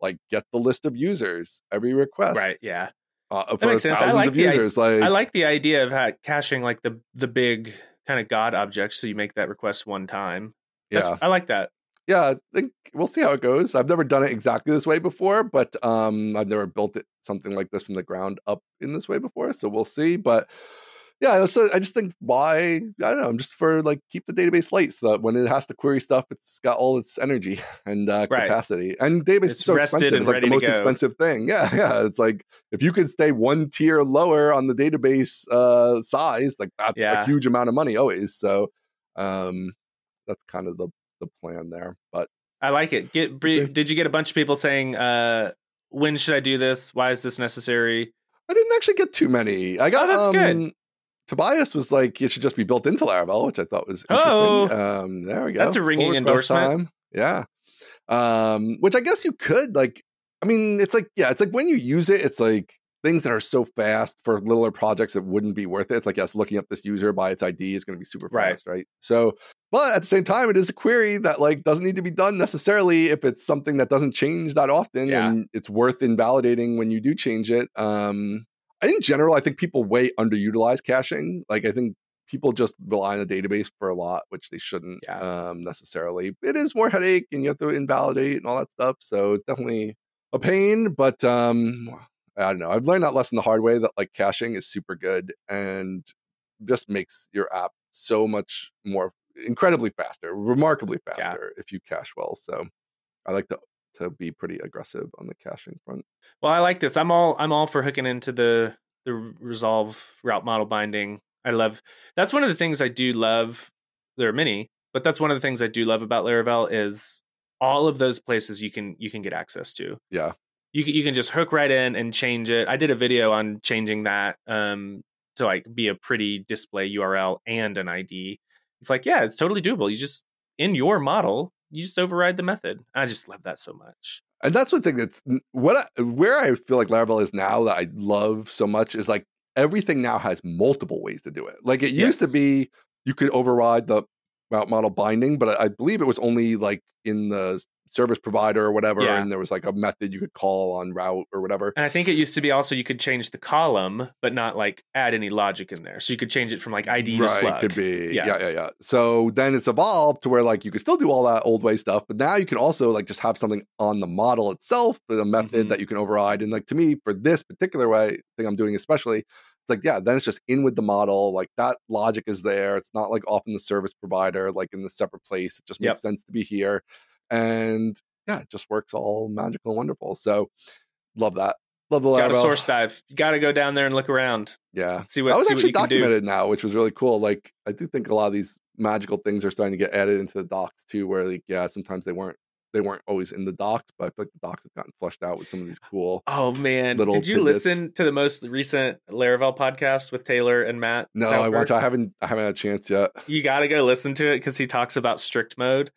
like get the list of users every request
Right. Yeah.
Uh, for
makes sense. I
thousands
like
of
the i-
like,
I like the idea of caching like the the big kind of god objects, so you make that request one time. That's-
yeah.
I like that.
yeah, I think we'll see how it goes. I've never done it exactly this way before, but um, I've never built it something like this from the ground up in this way before. So we'll see. But yeah, so I just think why I don't know. I'm just for like keep the database light so that when it has to query stuff, it's got all its energy and uh,
Right.
capacity. And database
It's
is so expensive; it's like the most
go.
expensive thing. Yeah, yeah. It's like if you could stay one tier lower on the database uh, size, like that's
Yeah.
a huge amount of money always. So um, that's kind of the the plan there. But
I like it. Get
See.
did you get a bunch of people saying, uh, "When should I do this? Why is this necessary?"
I didn't actually get too many. I got
that's
um,
good.
Tobias was like, it should just be built into Laravel, which I thought was
Oh.
interesting. Um, there we go.
That's a ringing
request
endorsement.
time. Yeah. Um, which I guess you could like. I mean, it's like yeah, it's like when you use it, it's like things that are so fast for littler projects it wouldn't be worth it. It's like yes, looking up this user by its ID is going to be super
Right.
fast, right? So, but at the same time, it is a query that like doesn't need to be done necessarily if it's something that doesn't change that often,
Yeah.
and it's worth invalidating when you do change it. Um, in general, I think people way underutilize caching. Like I think people just rely on the database for a lot, which they shouldn't
Yeah.
um, necessarily. It is more headache, and you have to invalidate and all that stuff. So it's definitely a pain. But um, I don't know. I've learned that lesson the hard way. That like caching is super good and just makes your app so much more incredibly faster, remarkably
Yeah.
faster if you cache well. So I like to to be pretty aggressive on the caching front.
Well, I like this. I'm all I'm all for hooking into the the resolve route model binding. I love that's one of the things I do love. There are many, but that's one of the things I do love about Laravel is all of those places you can you can get access to.
Yeah.
You can, you can just hook right in and change it. I did a video on changing that um to like be a pretty display URL and an ID. It's like, yeah, it's totally doable. You just in your model, you just override the method. I just love that so much.
And that's one thing that's what I, where I feel like Laravel is now that I love so much is like everything now has multiple ways to do it. Like it used to be you could override the route model binding, but I believe it was only like in the service provider or whatever,
Yeah.
and there was like a method you could call on route or whatever.
And I think it used to be also you could change the column, but not like add any logic in there. So you could change it from like ID to slug.
could be.
Yeah.
Yeah. yeah, yeah, So then it's evolved to where like you could still do all that old way stuff, but now you can also like just have something on the model itself, with a method
Mhm.
that you can override. And like to me, for this particular way thing I'm doing, especially, it's like yeah, then it's just in with the model. Like that logic is there. It's not like off in the service provider, like in the separate place. It just makes
Yep.
sense to be here, and yeah, it just works all magical and wonderful. So love that. Love the
Got
Laravel.
source dive. Got to go down there and look around.
Yeah.
See what
that was
see what
actually
you do.
documented now, which was really cool. Like I do think a lot of these magical things are starting to get added into the docs too, where like yeah, sometimes they weren't they weren't always in the docs, but I feel like the docs have gotten flushed out with some of these cool.
Oh man, did you
tidbits.
listen to the most recent Laravel podcast with Taylor and Matt?
No, I want to. I haven't. I haven't had a chance yet.
You got to go listen to it because he talks about strict mode,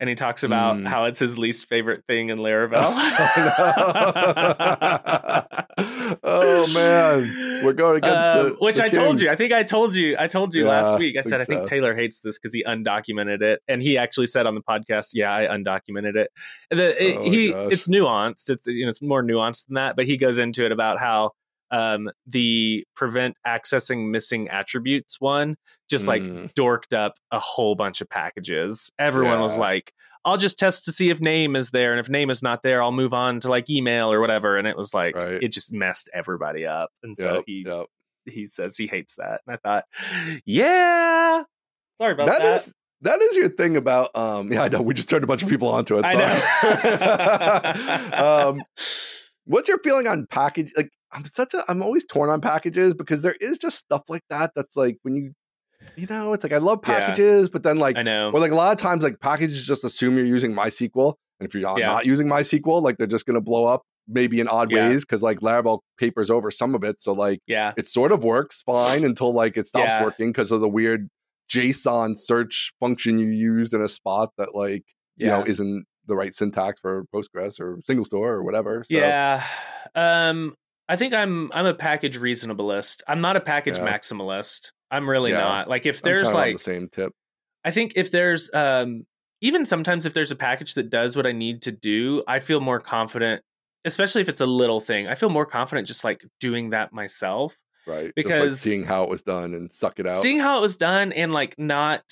and he talks about
Mm.
how it's his least favorite thing in Laravel.
oh man, we're going against
Um,
the
which
the
I told you. I think I told you. I told you
Yeah,
last week. I
I
said I
think
think. Taylor hates this because he undocumented it, and he actually said on the podcast, "Yeah, I undocumented it." The, it-
Oh
he
gosh.
it's nuanced. It's you know it's more nuanced than that, but he goes into it about how um, the prevent accessing missing attributes one just like
Mm.
dorked up a whole bunch of packages. Everyone was like. I'll just test to see if name is there, and if name is not there, I'll move on to like email or whatever. And it was like
Right.
it just messed everybody up. And so
Yep,
he
yep.
he says he hates that. And I thought, yeah. Sorry about
That
that.
is that is your thing about um yeah I know we just turned a bunch of people onto it.
I know.
um what's your feeling on package like I'm such a I'm always torn on packages because there is just stuff like that that's like when you you know it's like I love
Yeah.
packages but then like
I know.
or like a lot of times like packages just assume you're using MySQL and if you're not,
Yeah.
not using MySQL like they're just going to blow up maybe in odd
Yeah.
ways because like Laravel papers over some of it so like
yeah.
it sort of works fine until like it stops
Yeah.
working because of the weird JSON search function you used in a spot that like you know isn't the right syntax for Postgres or SingleStore or whatever. So
Yeah. Um I think I'm I'm a package reasonableist. I'm not a package
Yeah.
maximalist. I'm really
Yeah.
not. Like if there's like
the same tip.
I think if there's um even sometimes if there's a package that does what I need to do, I feel more confident, especially if it's a little thing. I feel more confident just like doing that myself.
Right.
Because-
like seeing how it was done and suck it out.
seeing how it was done and like not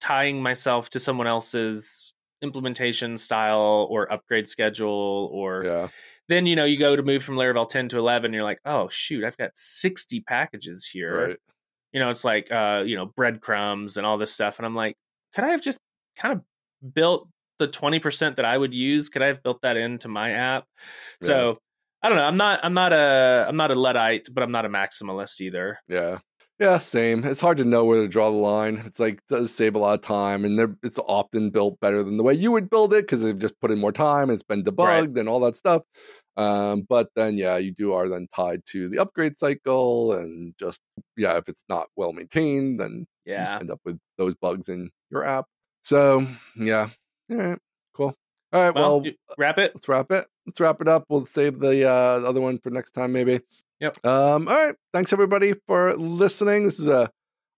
tying myself to someone else's implementation style or upgrade schedule or
Yeah.
Then you know you go to move from Laravel 10 to 11 you're like oh shoot I've got 60 packages here.
Right.
you know it's like uh you know breadcrumbs and all this stuff and I'm like could I have just kind of built the 20% that I would use? Could I have built that into my app? So I don't know I'm not I'm not a I'm not a luddite but I'm not a maximalist either.
Yeah. Yeah, same. It's hard to know where to draw the line. It's like does save a lot of time, and they're, it's often built better than the way you would build it because they've just put in more time. It's been debugged and all that stuff. Um, but then, yeah, you do are then tied to the upgrade cycle, and just yeah, if it's not well maintained, then
yeah
end up with those bugs in your app. So yeah, all right, cool. All right,
well,
well,
wrap it
let's wrap it. Let's wrap it up. We'll save the uh, other one for next time, maybe.
Yep.
Um. All right. Thanks everybody for listening. This is a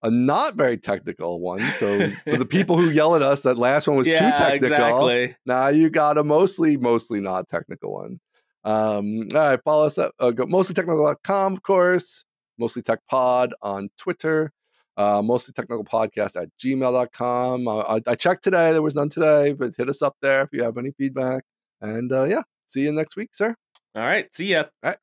a not very technical one. So for the people who yell at us, that last one was too technical.
exactly
Now you got a mostly, mostly not technical one. Um. All right. Follow us at uh, go mostlytechnical.com, of course. Mostly Tech Pod on Twitter. Uh, mostly technical podcast at gmail.com. Uh, I, I checked today. There was none today, but hit us up there if you have any feedback. And uh, yeah, see you next week, sir.
all right see ya
All right.